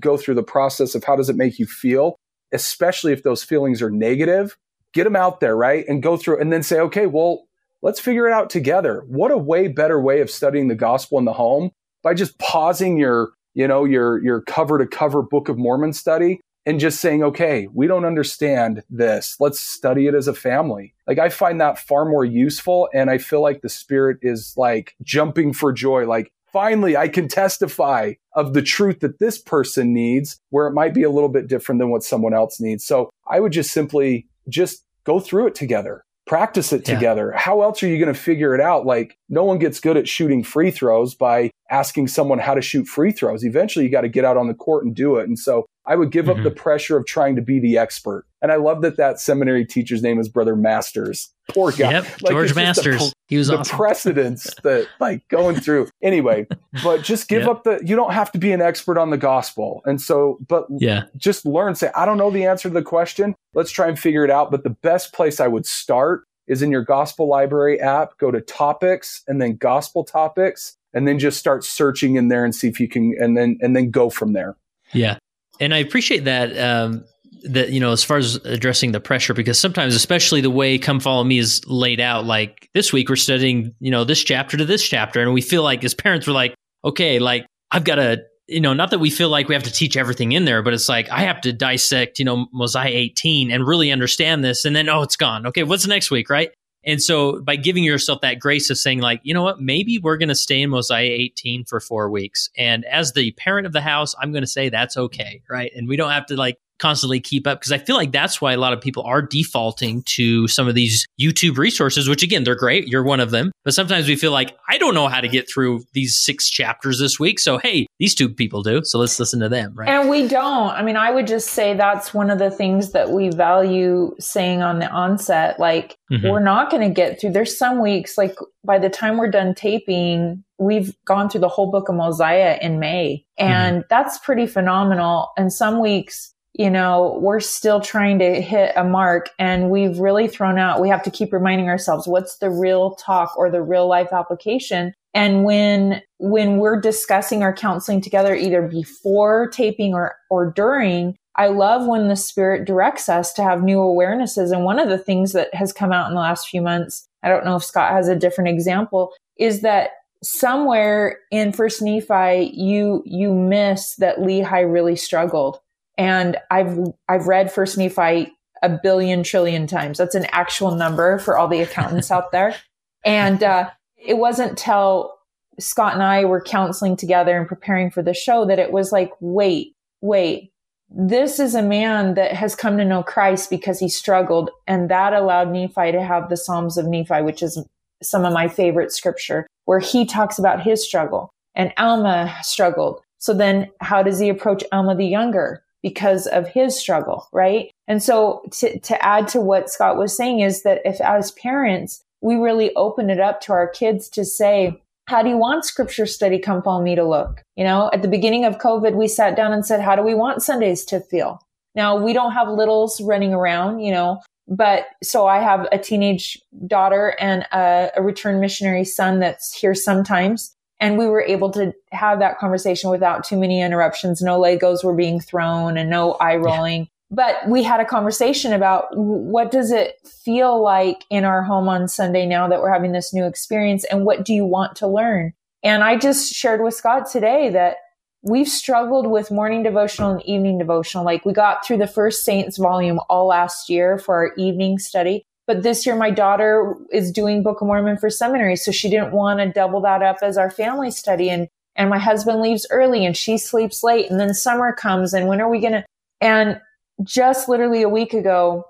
go through the process of how does it make you feel, especially if those feelings are negative, get them out there, right? And go through and then say, okay, well, let's figure it out together. What a way better way of studying the gospel in the home by just pausing your, you know, your, your cover to cover Book of Mormon study and just saying, okay, we don't understand this. Let's study it as a family. Like I find that far more useful. And I feel like the spirit is like jumping for joy. Like finally I can testify of the truth that this person needs where it might be a little bit different than what someone else needs. So I would just simply just go through it together practice it yeah. together. How else are you going to figure it out? Like no one gets good at shooting free throws by asking someone how to shoot free throws. Eventually, you got to get out on the court and do it. And so I would give mm-hmm. up the pressure of trying to be the expert. And I love that that seminary teacher's name is Brother Masters. Poor guy. Yep, like, George Masters. The, he was the awesome. precedence that like going through. Anyway, but just give yep. up the. You don't have to be an expert on the gospel. And so, but yeah, just learn. Say, I don't know the answer to the question. Let's try and figure it out. But the best place I would start is in your gospel library app. Go to topics and then gospel topics, and then just start searching in there and see if you can, and then and then go from there. Yeah, and I appreciate that. Um, that you know, as far as addressing the pressure, because sometimes, especially the way "Come Follow Me" is laid out, like this week we're studying, you know, this chapter to this chapter, and we feel like as parents we're like, okay, like I've got to, you know, not that we feel like we have to teach everything in there, but it's like I have to dissect, you know, Mosiah 18 and really understand this, and then oh, it's gone. Okay, what's next week, right? And so by giving yourself that grace of saying like, you know what, maybe we're going to stay in Mosiah 18 for 4 weeks. And as the parent of the house, I'm going to say that's okay, right? And we don't have to like constantly keep up because I feel like that's why a lot of people are defaulting to some of these YouTube resources, which again, they're great. You're one of them. But sometimes we feel like, I don't know how to get through these six chapters this week. So, hey, these two people do. So let's listen to them, right? And we don't. I mean, I would just say that's one of the things that we value saying on the onset. Like, mm-hmm. we're not going to get through. There's some weeks, like, by the time we're done taping, we've gone through the whole book of Mosiah in May. And mm-hmm. that's pretty phenomenal. And some weeks, you know, we're still trying to hit a mark and we've really thrown out, we have to keep reminding ourselves what's the real talk or the real life application. And when, when we're discussing our counseling together, either before taping or, or during, I love when the spirit directs us to have new awarenesses. And one of the things that has come out in the last few months, I don't know if Scott has a different example, is that somewhere in First Nephi, you, you miss that Lehi really struggled and I've, I've read First Nephi a billion trillion times. That's an actual number for all the accountants out there. And, uh, it wasn't till Scott and I were counseling together and preparing for the show that it was like, wait, wait, this is a man that has come to know Christ because he struggled. And that allowed Nephi to have the Psalms of Nephi, which is some of my favorite scripture, where he talks about his struggle and Alma struggled. So then how does he approach Alma the younger? Because of his struggle, right? And so to, to add to what Scott was saying is that if as parents, we really open it up to our kids to say, how do you want scripture study come follow me to look? You know, at the beginning of COVID, we sat down and said, how do we want Sundays to feel? Now we don't have littles running around, you know, but so I have a teenage daughter and a, a return missionary son that's here sometimes. And we were able to have that conversation without too many interruptions. No Legos were being thrown and no eye rolling. Yeah. But we had a conversation about what does it feel like in our home on Sunday now that we're having this new experience and what do you want to learn? And I just shared with Scott today that we've struggled with morning devotional and evening devotional. Like we got through the first Saints volume all last year for our evening study. But this year, my daughter is doing Book of Mormon for seminary. So she didn't want to double that up as our family study. And, and my husband leaves early and she sleeps late. And then summer comes and when are we going to? And just literally a week ago,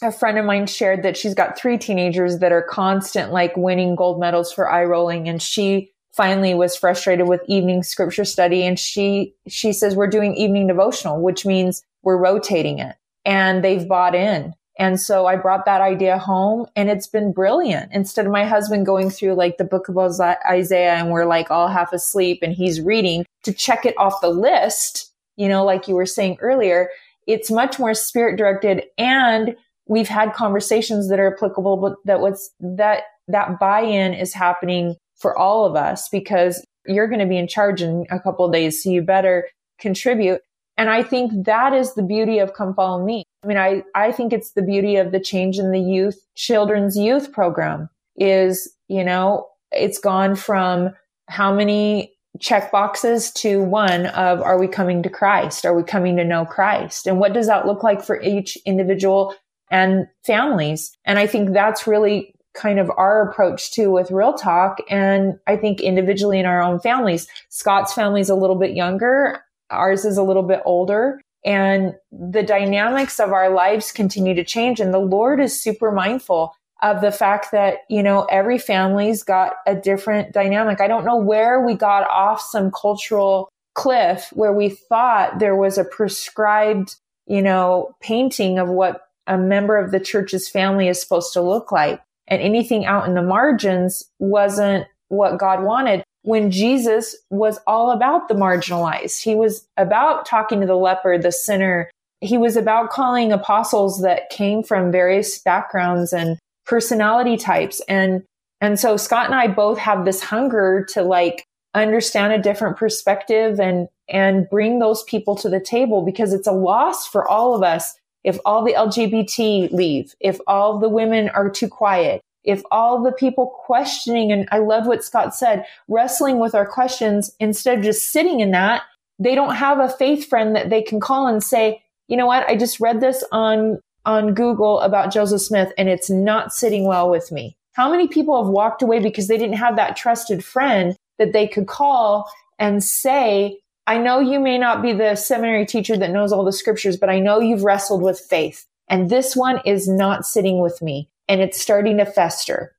a friend of mine shared that she's got three teenagers that are constant, like winning gold medals for eye rolling. And she finally was frustrated with evening scripture study. And she, she says, we're doing evening devotional, which means we're rotating it and they've bought in. And so I brought that idea home and it's been brilliant. Instead of my husband going through like the book of Isaiah and we're like all half asleep and he's reading to check it off the list, you know, like you were saying earlier, it's much more spirit directed and we've had conversations that are applicable, but that what's that, that buy-in is happening for all of us because you're going to be in charge in a couple days. So you better contribute. And I think that is the beauty of Come Follow Me. I mean, I, I think it's the beauty of the change in the youth, children's youth program is, you know, it's gone from how many check boxes to one of are we coming to Christ? Are we coming to know Christ? And what does that look like for each individual and families? And I think that's really kind of our approach too with real talk. And I think individually in our own families, Scott's family is a little bit younger. Ours is a little bit older and the dynamics of our lives continue to change. And the Lord is super mindful of the fact that, you know, every family's got a different dynamic. I don't know where we got off some cultural cliff where we thought there was a prescribed, you know, painting of what a member of the church's family is supposed to look like. And anything out in the margins wasn't what God wanted when Jesus was all about the marginalized. He was about talking to the leper, the sinner. He was about calling apostles that came from various backgrounds and personality types. And, and so Scott and I both have this hunger to like understand a different perspective and, and bring those people to the table because it's a loss for all of us if all the LGBT leave, if all the women are too quiet, if all the people questioning, and I love what Scott said, wrestling with our questions instead of just sitting in that, they don't have a faith friend that they can call and say, you know what, I just read this on on Google about Joseph Smith and it's not sitting well with me. How many people have walked away because they didn't have that trusted friend that they could call and say, I know you may not be the seminary teacher that knows all the scriptures, but I know you've wrestled with faith. And this one is not sitting with me and it's starting to fester.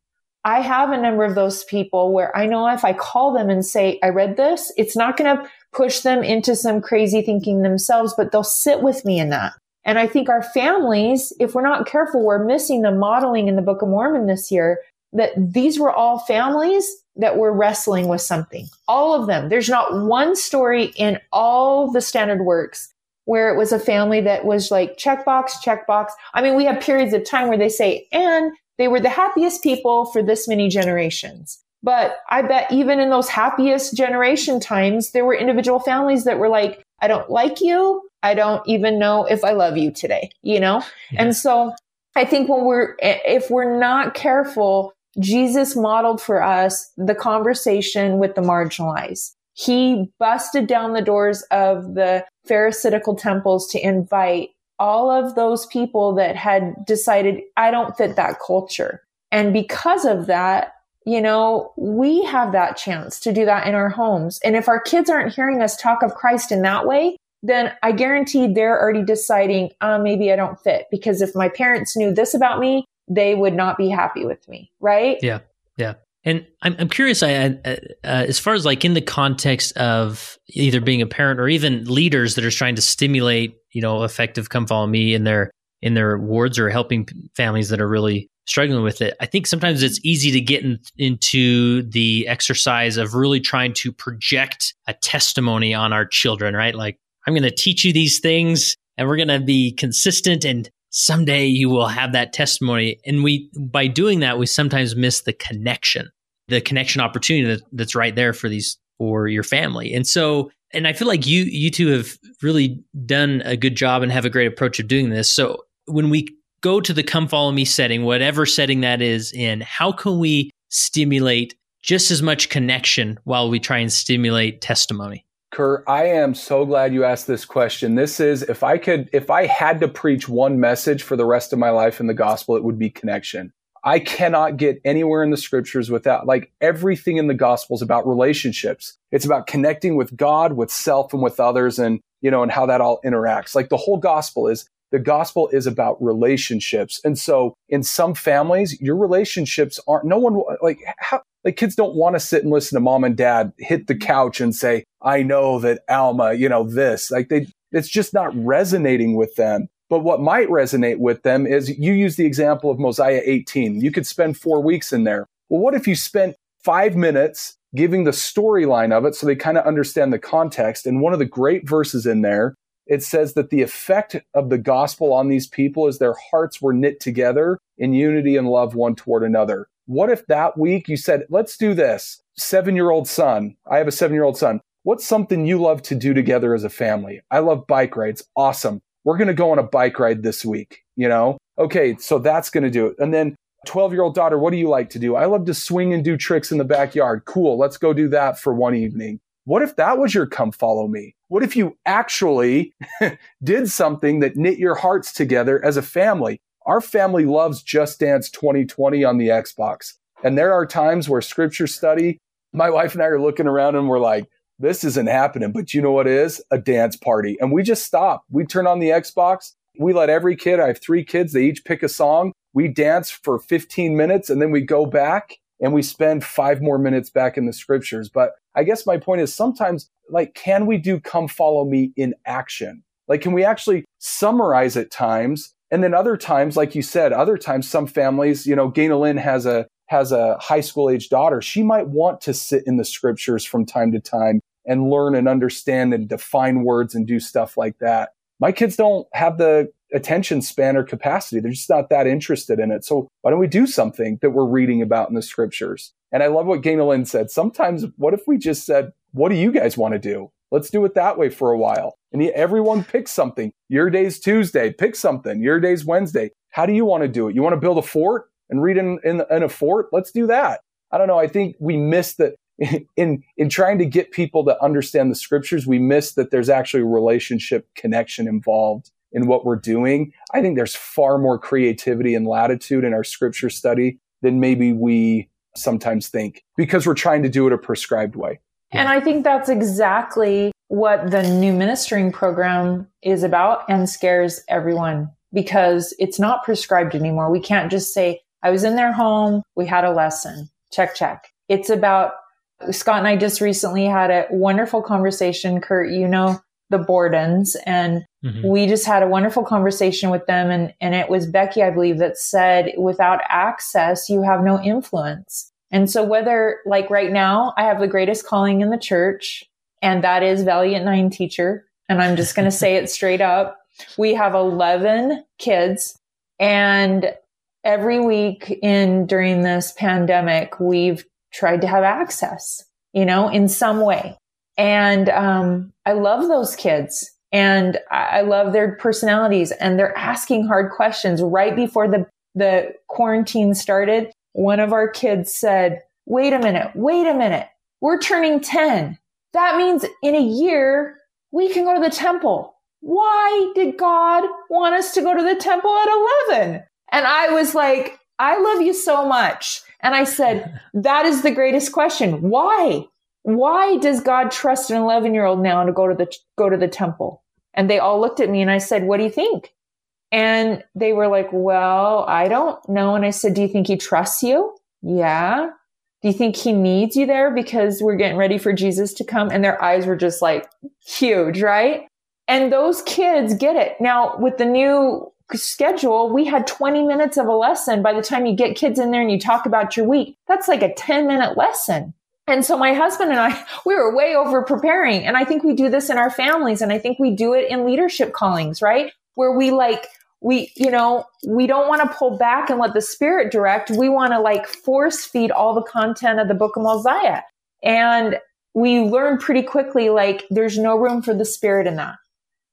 I have a number of those people where I know if I call them and say, I read this, it's not going to push them into some crazy thinking themselves, but they'll sit with me in that. And I think our families, if we're not careful, we're missing the modeling in the Book of Mormon this year that these were all families that were wrestling with something. All of them. There's not one story in all the standard works where it was a family that was like checkbox, checkbox. I mean, we have periods of time where they say, and they were the happiest people for this many generations. But I bet even in those happiest generation times, there were individual families that were like, I don't like you. I don't even know if I love you today, you know? Yeah. And so I think when we're, if we're not careful, Jesus modeled for us the conversation with the marginalized. He busted down the doors of the Pharisaical temples to invite all of those people that had decided, I don't fit that culture. And because of that, you know, we have that chance to do that in our homes. And if our kids aren't hearing us talk of Christ in that way, then I guarantee they're already deciding, uh, maybe I don't fit because if my parents knew this about me, they would not be happy with me. Right. Yeah. And I'm, I'm curious, I, uh, uh, as far as like in the context of either being a parent or even leaders that are trying to stimulate, you know, effective come follow me in their, in their wards or helping families that are really struggling with it. I think sometimes it's easy to get in, into the exercise of really trying to project a testimony on our children, right? Like, I'm going to teach you these things and we're going to be consistent and someday you will have that testimony. And we, by doing that, we sometimes miss the connection, the connection opportunity that, that's right there for these, for your family. And so, and I feel like you, you two have really done a good job and have a great approach of doing this. So when we go to the come follow me setting, whatever setting that is in, how can we stimulate just as much connection while we try and stimulate testimony? Kurt, I am so glad you asked this question. This is, if I could, if I had to preach one message for the rest of my life in the gospel, it would be connection. I cannot get anywhere in the scriptures without, like, everything in the gospel is about relationships. It's about connecting with God, with self, and with others, and, you know, and how that all interacts. Like, the whole gospel is, the gospel is about relationships. And so in some families, your relationships aren't, no one, like, how, like kids don't want to sit and listen to mom and dad hit the couch and say, I know that Alma, you know, this, like they, it's just not resonating with them. But what might resonate with them is you use the example of Mosiah 18. You could spend four weeks in there. Well, what if you spent five minutes giving the storyline of it so they kind of understand the context? And one of the great verses in there, it says that the effect of the gospel on these people is their hearts were knit together in unity and love one toward another. What if that week you said, let's do this? Seven year old son. I have a seven year old son. What's something you love to do together as a family? I love bike rides. Awesome. We're going to go on a bike ride this week. You know? Okay. So that's going to do it. And then 12 year old daughter, what do you like to do? I love to swing and do tricks in the backyard. Cool. Let's go do that for one evening. What if that was your come follow me? What if you actually did something that knit your hearts together as a family? Our family loves Just Dance 2020 on the Xbox. And there are times where scripture study, my wife and I are looking around and we're like, this isn't happening. But you know what is? A dance party. And we just stop. We turn on the Xbox. We let every kid, I have three kids, they each pick a song. we dance for 15 minutes and then we go back and we spend five more minutes back in the scriptures. But I guess my point is sometimes like, can we do come follow me in action? Like, can we actually summarize at times? And then other times, like you said, other times, some families, you know, Ganel-Lyn has a, has a high school age daughter. She might want to sit in the scriptures from time to time and learn and understand and define words and do stuff like that. My kids don't have the attention span or capacity. They're just not that interested in it. So why don't we do something that we're reading about in the scriptures? And I love what Ganel-Lyn said. Sometimes what if we just said, what do you guys want to do? Let's do it that way for a while. And everyone picks something. Your day's Tuesday. Pick something. Your day's Wednesday. How do you want to do it? You want to build a fort and read in, in, in a fort? Let's do that. I don't know. I think we miss that in in trying to get people to understand the scriptures, we miss that there's actually a relationship connection involved in what we're doing. I think there's far more creativity and latitude in our scripture study than maybe we sometimes think because we're trying to do it a prescribed way. And I think that's exactly what the new ministering program is about and scares everyone because it's not prescribed anymore. We can't just say, I was in their home, we had a lesson, check, check. It's about Scott and I just recently had a wonderful conversation. Kurt, you know, the Bordens and mm-hmm. we just had a wonderful conversation with them. And, and it was Becky, I believe, that said, without access, you have no influence. And so whether like right now, I have the greatest calling in the church and that is Valiant Nine teacher. And I'm just going to say it straight up. We have 11 kids and every week in during this pandemic, we've tried to have access, you know, in some way. And um, I love those kids and I love their personalities and they're asking hard questions right before the, the quarantine started. One of our kids said, wait a minute, wait a minute. We're turning 10. That means in a year, we can go to the temple. Why did God want us to go to the temple at 11? And I was like, I love you so much. And I said, that is the greatest question. Why? Why does God trust an 11 year old now to go to the, go to the temple? And they all looked at me and I said, what do you think? And they were like, well, I don't know. And I said, do you think he trusts you? Yeah. Do you think he needs you there because we're getting ready for Jesus to come? And their eyes were just like huge, right? And those kids get it. Now with the new schedule, we had 20 minutes of a lesson. By the time you get kids in there and you talk about your week, that's like a 10 minute lesson. And so my husband and I, we were way over preparing. And I think we do this in our families. And I think we do it in leadership callings, right? Where we like, we, you know, we don't want to pull back and let the spirit direct. We want to like force feed all the content of the book of Mosiah. And we learn pretty quickly, like, there's no room for the spirit in that.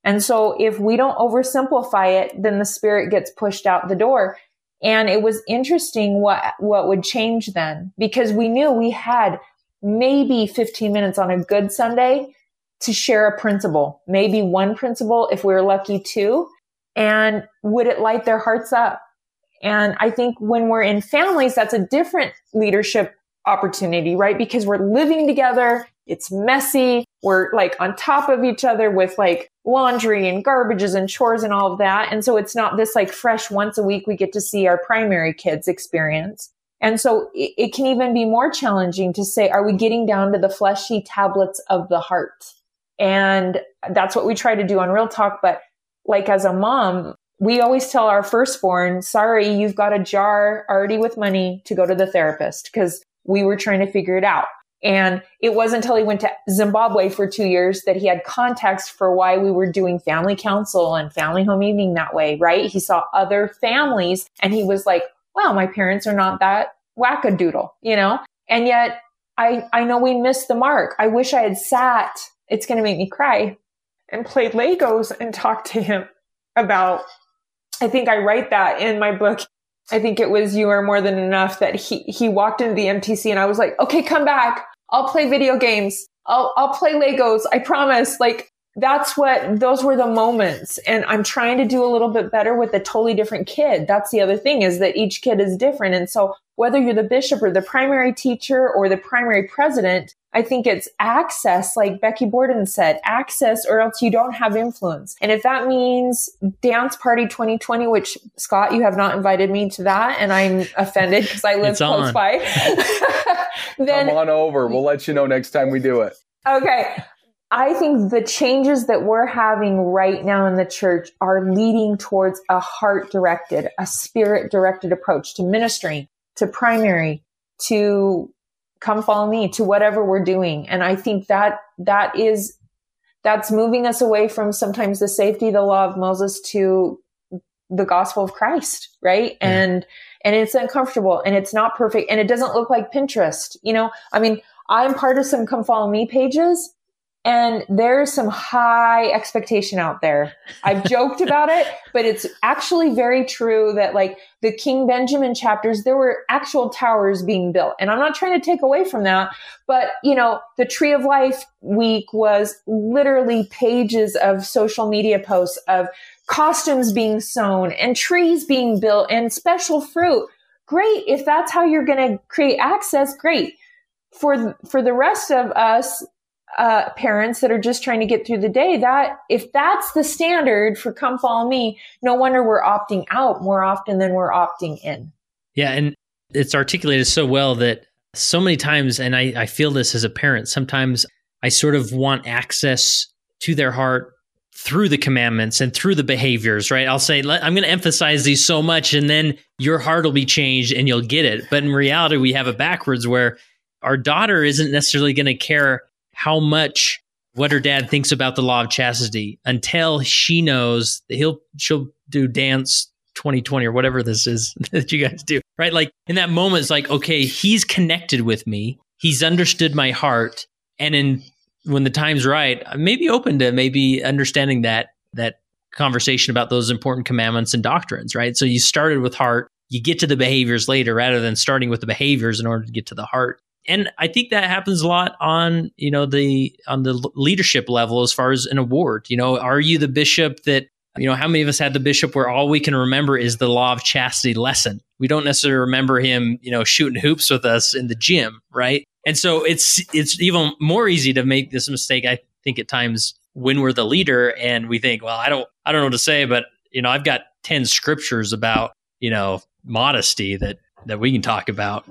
And so if we don't oversimplify it, then the spirit gets pushed out the door. And it was interesting what, what would change then because we knew we had maybe 15 minutes on a good Sunday to share a principle, maybe one principle if we were lucky two. And would it light their hearts up? And I think when we're in families, that's a different leadership opportunity, right? Because we're living together. It's messy. We're like on top of each other with like laundry and garbages and chores and all of that. And so it's not this like fresh once a week we get to see our primary kids experience. And so it, it can even be more challenging to say, are we getting down to the fleshy tablets of the heart? And that's what we try to do on Real Talk. But like as a mom, we always tell our firstborn, sorry, you've got a jar already with money to go to the therapist because we were trying to figure it out. And it wasn't until he went to Zimbabwe for two years that he had context for why we were doing family council and family home evening that way, right? He saw other families and he was like, wow, my parents are not that wackadoodle, you know? And yet I, I know we missed the mark. I wish I had sat, it's going to make me cry and played Legos and talked to him about, I think I write that in my book. I think it was you are more than enough that he, he walked into the MTC and I was like, okay, come back. I'll play video games. I'll, I'll play Legos. I promise. Like that's what those were the moments. And i'm trying to do a little bit better with a totally different kid. That's the other thing is that each kid is different. And so whether you're the bishop or the primary teacher or the primary president i think it's access like becky borden said access or else you don't have influence. And if that means dance party 2020 which scott you have not invited me to that and i'm offended because i live close by then come on over. We'll let you know next time we do it. Okay I think the changes that we're having right now in the church are leading towards a heart directed, a spirit directed approach to ministering, to primary, to come follow me, to whatever we're doing. And I think that that is, that's moving us away from sometimes the safety, the law of Moses to the gospel of Christ, right? Yeah. And, and it's uncomfortable and it's not perfect and it doesn't look like Pinterest. You know, I mean, I'm part of some come follow me pages and there's some high expectation out there. I've joked about it, but it's actually very true that like the King Benjamin chapters, there were actual towers being built. And I'm not trying to take away from that, but you know, the Tree of Life week was literally pages of social media posts of costumes being sewn and trees being built and special fruit. Great. If that's how you're going to create access, great. For, for the rest of us, uh, parents that are just trying to get through the day that if that's the standard for come follow me no wonder we're opting out more often than we're opting in yeah and it's articulated so well that so many times and I, I feel this as a parent sometimes i sort of want access to their heart through the commandments and through the behaviors, right? I'll say, I'm going to emphasize these so much, and then your heart will be changed and you'll get it. But in reality, we have it backwards where our daughter isn't necessarily going to care how much what her dad thinks about the law of chastity until she knows that he'll she'll do dance 2020 or whatever this is that you guys do right? Like in that moment it's like okay he's connected with me. He's understood my heart. And in when the time's right I may be open to maybe understanding that that conversation about those important commandments and doctrines right? So you started with heart. You get to the behaviors later rather than starting with the behaviors in order to get to the heart and I think that happens a lot on you know the on the leadership level as far as an award. You know, are you the bishop that you know how many of us had the bishop where all we can remember is the law of chastity lesson? We don't necessarily remember him you know shooting hoops with us in the gym, right? And so it's it's even more easy to make this mistake. I think at times when we're the leader and we think, well, I don't I don't know what to say, but you know I've got ten scriptures about you know modesty that that we can talk about.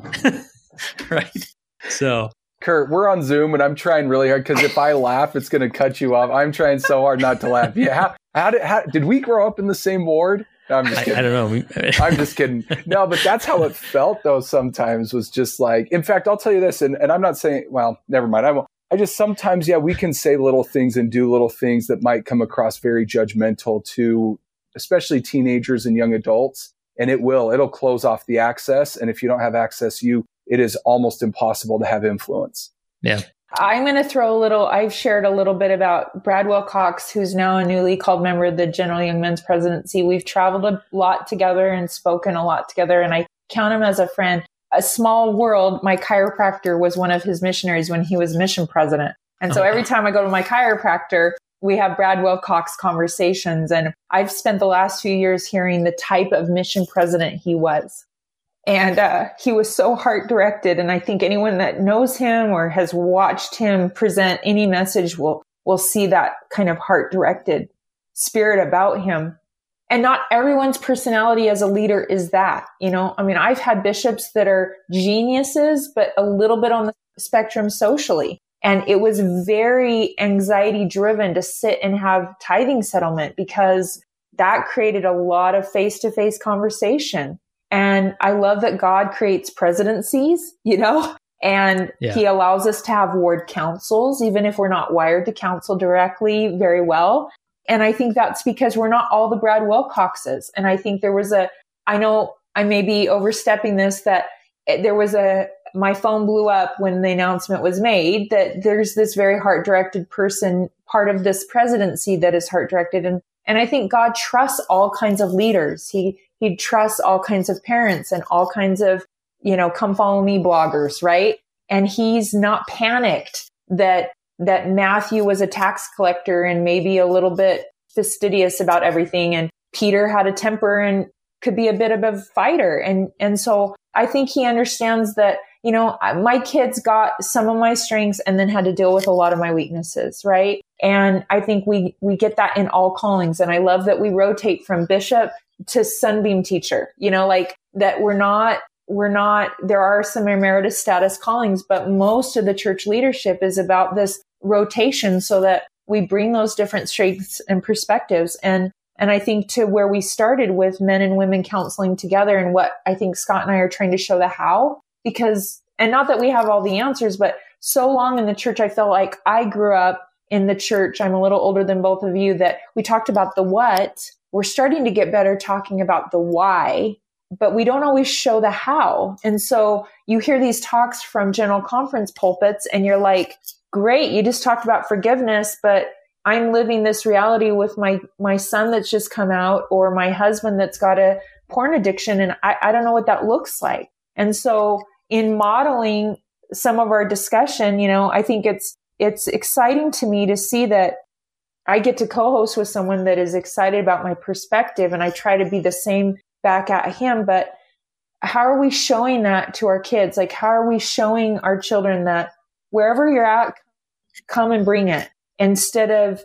right so Kurt, we're on Zoom and I'm trying really hard because if I laugh, it's going to cut you off. I'm trying so hard not to laugh. Yeah. How, how, did, how, did we grow up in the same ward? No, I'm just kidding. I, I don't know. I'm just kidding. No, but that's how it felt though. Sometimes was just like, in fact, I'll tell you this, and, and I'm not saying, well, never mind. I won't. I just sometimes, yeah, we can say little things and do little things that might come across very judgmental to especially teenagers and young adults. And it will, it'll close off the access. And if you don't have access, you it is almost impossible to have influence. Yeah. I'm going to throw a little, I've shared a little bit about Brad Wilcox, who's now a newly called member of the General Young Men's Presidency. We've traveled a lot together and spoken a lot together, and I count him as a friend. A small world, my chiropractor was one of his missionaries when he was mission president. And so every time I go to my chiropractor, we have Brad Wilcox conversations. And I've spent the last few years hearing the type of mission president he was. And uh, he was so heart directed. And I think anyone that knows him or has watched him present any message will, will see that kind of heart directed spirit about him. And not everyone's personality as a leader is that, you know, I mean, I've had bishops that are geniuses, but a little bit on the spectrum socially. And it was very anxiety driven to sit and have tithing settlement because that created a lot of face to face conversation. And I love that God creates presidencies, you know, and yeah. he allows us to have ward councils, even if we're not wired to counsel directly very well. And I think that's because we're not all the Brad Wilcoxes. And I think there was a, I know I may be overstepping this, that there was a, my phone blew up when the announcement was made that there's this very heart directed person, part of this presidency that is heart directed. And, and I think God trusts all kinds of leaders. He, he trusts all kinds of parents and all kinds of, you know, come follow me bloggers, right? And he's not panicked that that Matthew was a tax collector and maybe a little bit fastidious about everything. And Peter had a temper and could be a bit of a fighter. And, and so I think he understands that, you know, my kids got some of my strengths and then had to deal with a lot of my weaknesses. Right. And I think we, we get that in all callings. And I love that we rotate from bishop to sunbeam teacher, you know, like that we're not, we're not, there are some emeritus status callings, but most of the church leadership is about this rotation so that we bring those different strengths and perspectives. And and I think to where we started with men and women counseling together and what I think Scott and I are trying to show the how, because, and not that we have all the answers, but so long in the church, I felt like I grew up in the church. I'm a little older than both of you that we talked about the what. We're starting to get better talking about the why, but we don't always show the how. And so you hear these talks from general conference pulpits and you're like, great, you just talked about forgiveness, but I'm living this reality with my my son that's just come out or my husband that's got a porn addiction and I, I don't know what that looks like. And so in modeling some of our discussion, you know, I think it's it's exciting to me to see that I get to co-host with someone that is excited about my perspective and I try to be the same back at him. But how are we showing that to our kids? Like how are we showing our children that wherever you're at, come and bring it instead of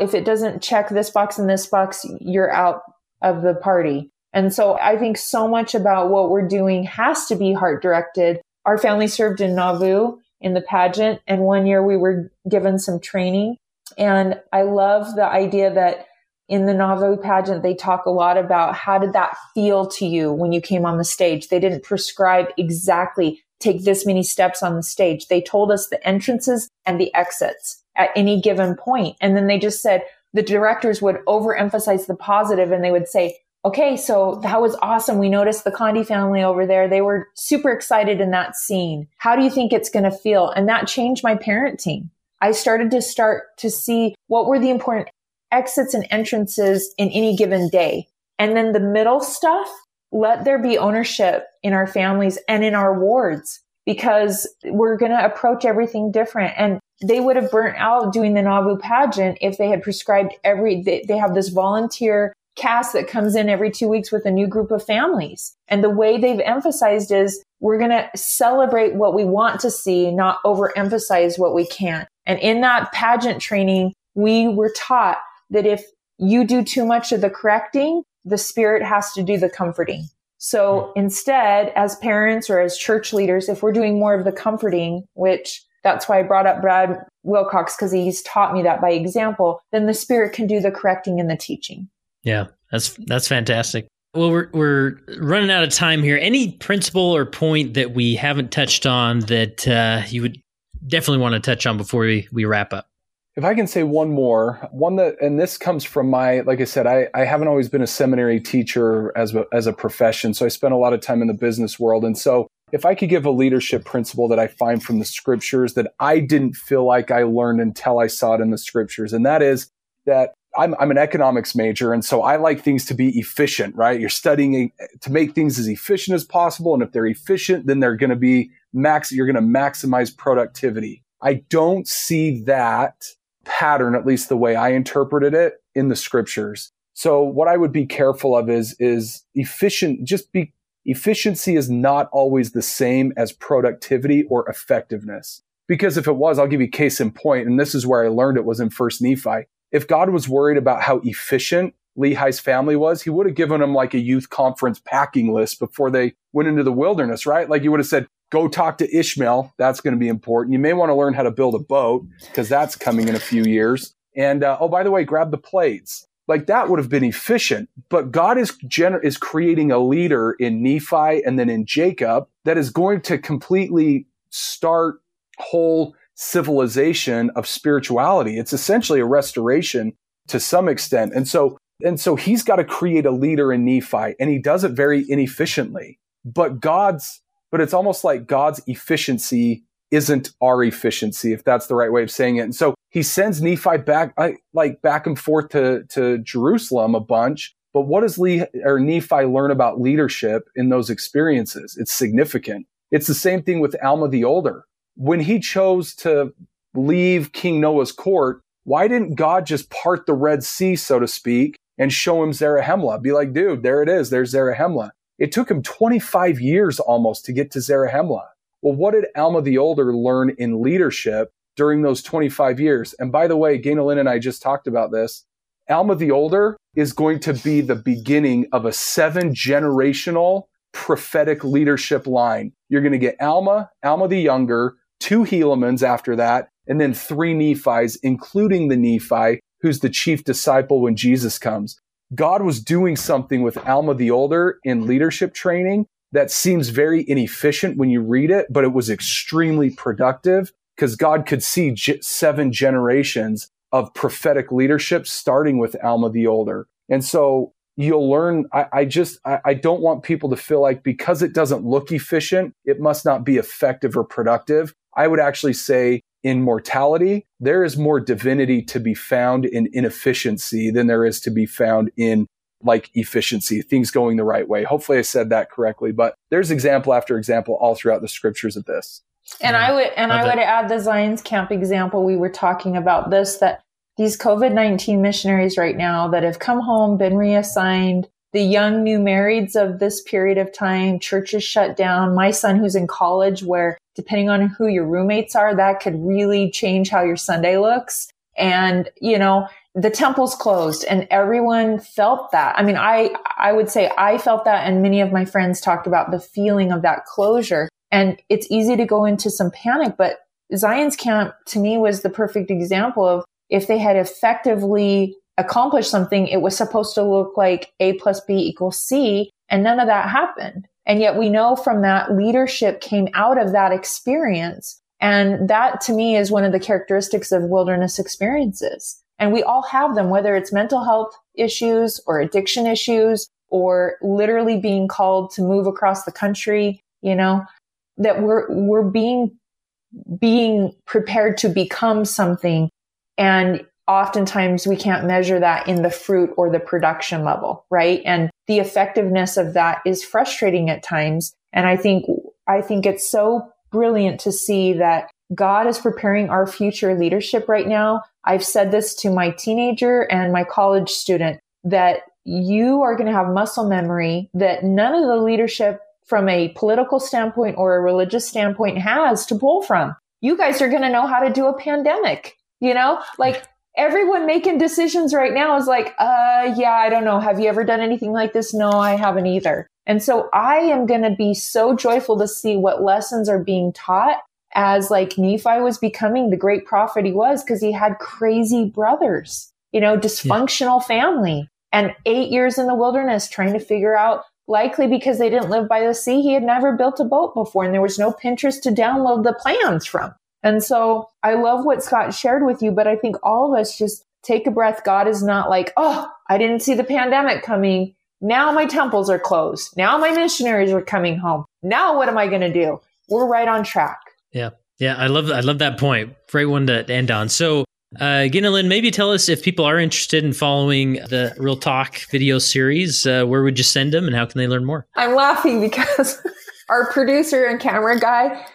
if it doesn't check this box and this box, you're out of the party. And so I think so much about what we're doing has to be heart directed. Our family served in Nauvoo in the pageant, and one year we were given some training. And I love the idea that in the Nauvoo pageant, they talk a lot about how did that feel to you when you came on the stage? They didn't prescribe exactly take this many steps on the stage. They told us the entrances and the exits at any given point. And then they just said the directors would overemphasize the positive and they would say, okay, so that was awesome. We noticed the Condie family over there. They were super excited in that scene. How do you think it's going to feel? And that changed my parenting. I started to start to see what were the important exits and entrances in any given day. And then the middle stuff, let there be ownership in our families and in our wards because we're going to approach everything different. And they would have burnt out doing the Nauvoo pageant if they had prescribed every, they, they have this volunteer cast that comes in every two weeks with a new group of families. And the way they've emphasized is we're going to celebrate what we want to see, not overemphasize what we can't. And in that pageant training, we were taught that if you do too much of the correcting, the spirit has to do the comforting. So instead, as parents or as church leaders, if we're doing more of the comforting, which that's why I brought up Brad Wilcox because he's taught me that by example, then the spirit can do the correcting and the teaching. Yeah, that's that's fantastic. Well, we're we're running out of time here. Any principle or point that we haven't touched on that uh, you would definitely want to touch on before we, we wrap up? If I can say one more, one that, and this comes from my, like I said, I, I haven't always been a seminary teacher as a, as a profession. So I spent a lot of time in the business world. And so if I could give a leadership principle that I find from the scriptures that I didn't feel like I learned until I saw it in the scriptures, and that is that I'm, I'm an economics major. And so I like things to be efficient, right? You're studying to make things as efficient as possible. And if they're efficient, then they're going to be max, you're going to maximize productivity. I don't see that pattern, at least the way I interpreted it in the scriptures. So what I would be careful of is, is efficient, just be efficiency is not always the same as productivity or effectiveness. Because if it was, I'll give you case in point, and this is where I learned it was in First Nephi. If God was worried about how efficient Lehi's family was, he would have given them like a youth conference packing list before they went into the wilderness, right? Like he would have said, go talk to Ishmael. That's going to be important. You may want to learn how to build a boat because that's coming in a few years. And uh, oh, by the way, grab the plates like that would have been efficient. But God is gener- is creating a leader in Nephi and then in Jacob that is going to completely start whole civilization of spirituality. It's essentially a restoration to some extent. And so and so he's got to create a leader in Nephi and he does it very inefficiently. But God's but it's almost like God's efficiency isn't our efficiency, if that's the right way of saying it. And so he sends Nephi back, like back and forth to, to Jerusalem a bunch. But what does Lee or Nephi learn about leadership in those experiences? It's significant. It's the same thing with Alma the Older. When he chose to leave King Noah's court, why didn't God just part the Red Sea, so to speak, and show him Zarahemla? Be like, dude, there it is. There's Zarahemla. It took him 25 years almost to get to Zarahemla. Well, what did Alma the Older learn in leadership during those 25 years? And by the way, Ganel-Lyn and I just talked about this. Alma the Older is going to be the beginning of a seven generational prophetic leadership line. You're going to get Alma, Alma the Younger, two Helamans after that, and then three Nephis, including the Nephi, who's the chief disciple when Jesus comes. God was doing something with Alma the Older in leadership training that seems very inefficient when you read it, but it was extremely productive because God could see j- seven generations of prophetic leadership starting with Alma the Older. And so you'll learn. I, I just, I, I, don't want people to feel like because it doesn't look efficient, it must not be effective or productive. I would actually say in mortality, there is more divinity to be found in inefficiency than there is to be found in like efficiency, things going the right way. Hopefully I said that correctly, but there's example after example all throughout the scriptures of this. And I would, and I would add the Zion's camp example. We were talking about this, that these COVID 19 missionaries right now that have come home, been reassigned, the young new marrieds of this period of time, churches shut down. My son, who's in college, where depending on who your roommates are, that could really change how your Sunday looks. And, you know, the temple's closed and everyone felt that. I mean, I, I would say I felt that and many of my friends talked about the feeling of that closure. And it's easy to go into some panic, but Zion's camp to me was the perfect example of if they had effectively accomplished something, it was supposed to look like A plus B equals C, and none of that happened. And yet we know from that leadership came out of that experience. And that to me is one of the characteristics of wilderness experiences. And we all have them, whether it's mental health issues or addiction issues or literally being called to move across the country, you know, that we're, we're being, being prepared to become something and oftentimes we can't measure that in the fruit or the production level, right? And the effectiveness of that is frustrating at times. And I think, I think it's so brilliant to see that God is preparing our future leadership right now. I've said this to my teenager and my college student that you are going to have muscle memory that none of the leadership from a political standpoint or a religious standpoint has to pull from. You guys are going to know how to do a pandemic. You know, like everyone making decisions right now is like, uh, yeah, I don't know. Have you ever done anything like this? No, I haven't either. And so I am going to be so joyful to see what lessons are being taught as like Nephi was becoming the great prophet he was because he had crazy brothers, you know, dysfunctional yeah. family and eight years in the wilderness trying to figure out likely because they didn't live by the sea. He had never built a boat before and there was no Pinterest to download the plans from. And so I love what Scott shared with you, but I think all of us just take a breath. God is not like, oh, I didn't see the pandemic coming. Now my temples are closed. Now my missionaries are coming home. Now what am I going to do? We're right on track. Yeah. Yeah. I love, I love that point. Great one to end on. So, uh, Ganel-Lyn, maybe tell us if people are interested in following the Real Talk video series, uh, where would you send them and how can they learn more? I'm laughing because our producer and camera guy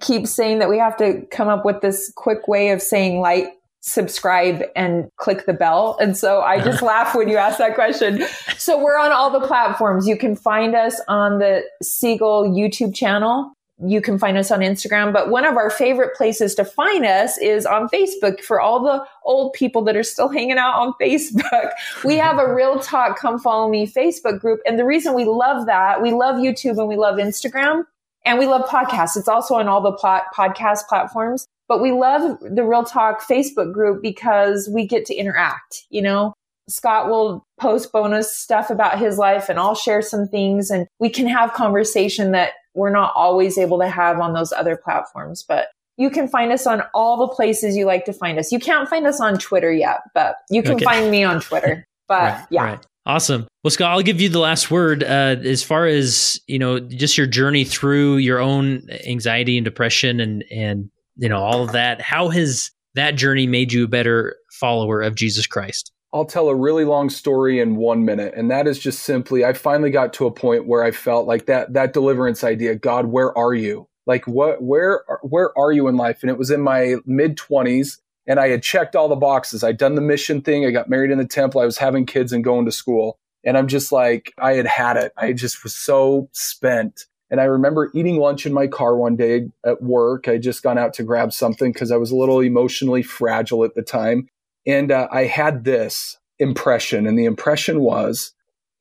keeps saying that we have to come up with this quick way of saying like, subscribe and click the bell. And so I just laugh when you ask that question. So we're on all the platforms. You can find us on the Seagull YouTube channel. You can find us on Instagram, but one of our favorite places to find us is on Facebook for all the old people that are still hanging out on Facebook. We have a real talk, come follow me Facebook group. And the reason we love that, we love YouTube and we love Instagram and we love podcasts. It's also on all the plot podcast platforms, but we love the Real Talk Facebook group because we get to interact, you know? Scott will post bonus stuff about his life and I'll share some things and we can have conversation that we're not always able to have on those other platforms, but you can find us on all the places you like to find us. You can't find us on Twitter yet, but you can okay. find me on Twitter. But right, yeah. Right. Awesome. Well, Scott, I'll give you the last word. Uh, as far as you know, just your journey through your own anxiety and depression, and and you know all of that. How has that journey made you a better follower of Jesus Christ? I'll tell a really long story in one minute, and that is just simply I finally got to a point where I felt like that that deliverance idea. God, where are you? Like what, where, where are you in life? And it was in my mid twenties and I had checked all the boxes. I'd done the mission thing. I got married in the temple. I was having kids and going to school. And I'm just like, I had had it. I just was so spent. And I remember eating lunch in my car one day at work. I just gone out to grab something because I was a little emotionally fragile at the time. And uh, I had this impression. And the impression was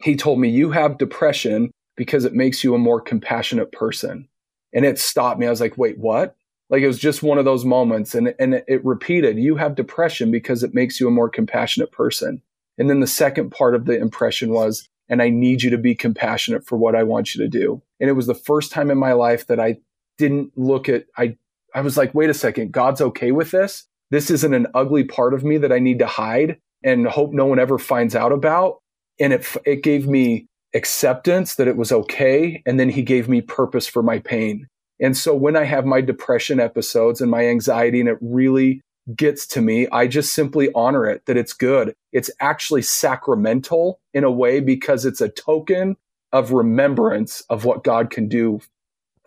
he told me, You have depression because it makes you a more compassionate person. And it stopped me. I was like, Wait, what? Like it was just one of those moments. And, and it repeated, You have depression because it makes you a more compassionate person. And then the second part of the impression was, and I need you to be compassionate for what I want you to do. And it was the first time in my life that I didn't look at, I, I was like, wait a second, God's okay with this. This isn't an ugly part of me that I need to hide and hope no one ever finds out about. And it, it gave me acceptance that it was okay. And then he gave me purpose for my pain. And so when I have my depression episodes and my anxiety and it really gets to me, I just simply honor it that it's good. It's actually sacramental in a way because it's a token of remembrance of what God can do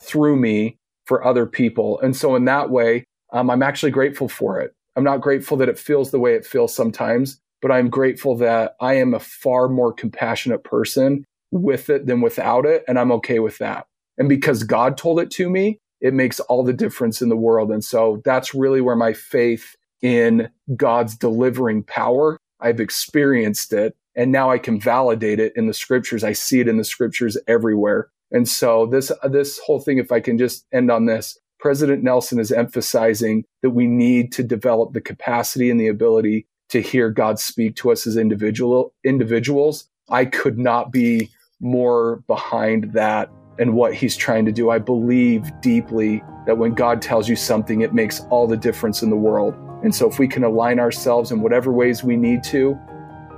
through me for other people. And so in that way, um, I'm actually grateful for it. I'm not grateful that it feels the way it feels sometimes, but I'm grateful that I am a far more compassionate person with it than without it. And I'm okay with that. And because God told it to me, it makes all the difference in the world. And so that's really where my faith in God's delivering power, I've experienced it. And now I can validate it in the scriptures. I see it in the scriptures everywhere. And so this, uh, this whole thing, if I can just end on this, President Nelson is emphasizing that we need to develop the capacity and the ability to hear God speak to us as individual individuals. I could not be more behind that and what he's trying to do. I believe deeply that when God tells you something, it makes all the difference in the world. And so if we can align ourselves in whatever ways we need to,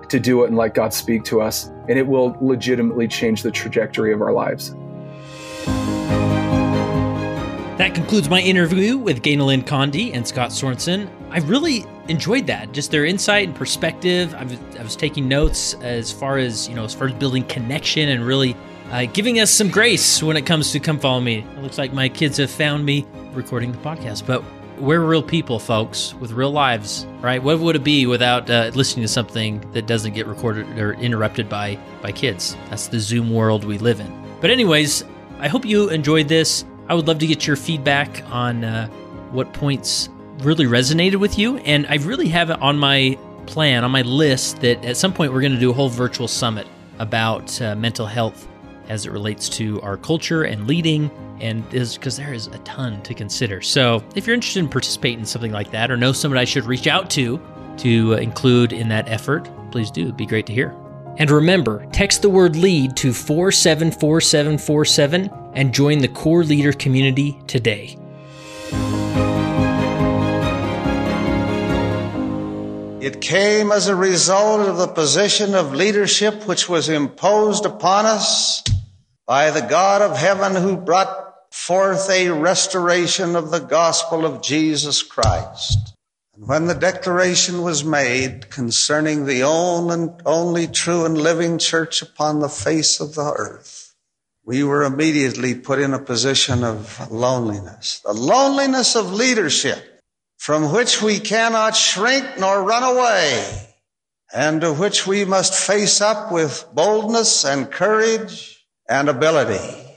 to do it and let God speak to us, and it will legitimately change the trajectory of our lives. That concludes my interview with Ganel-Lyn Condie and Scott Sorensen. I really enjoyed that, just their insight and perspective. I was, I was taking notes as far as you know, as far as building connection and really uh, giving us some grace when it comes to come follow me. It looks like my kids have found me recording the podcast, but we're real people, folks, with real lives, right? What would it be without uh, listening to something that doesn't get recorded or interrupted by by kids? That's the Zoom world we live in. But anyways, I hope you enjoyed this. I would love to get your feedback on uh, what points really resonated with you, and I really have it on my plan, on my list, that at some point we're going to do a whole virtual summit about uh, mental health as it relates to our culture and leading, and is because there is a ton to consider. So, if you're interested in participating in something like that, or know someone I should reach out to to include in that effort, please do. It'd be great to hear. And remember, text the word lead to 474747 and join the core leader community today. It came as a result of the position of leadership which was imposed upon us by the God of heaven who brought forth a restoration of the gospel of Jesus Christ. And when the declaration was made concerning the only, true and living church upon the face of the earth, we were immediately put in a position of loneliness, the loneliness of leadership from which we cannot shrink nor run away and to which we must face up with boldness and courage and ability.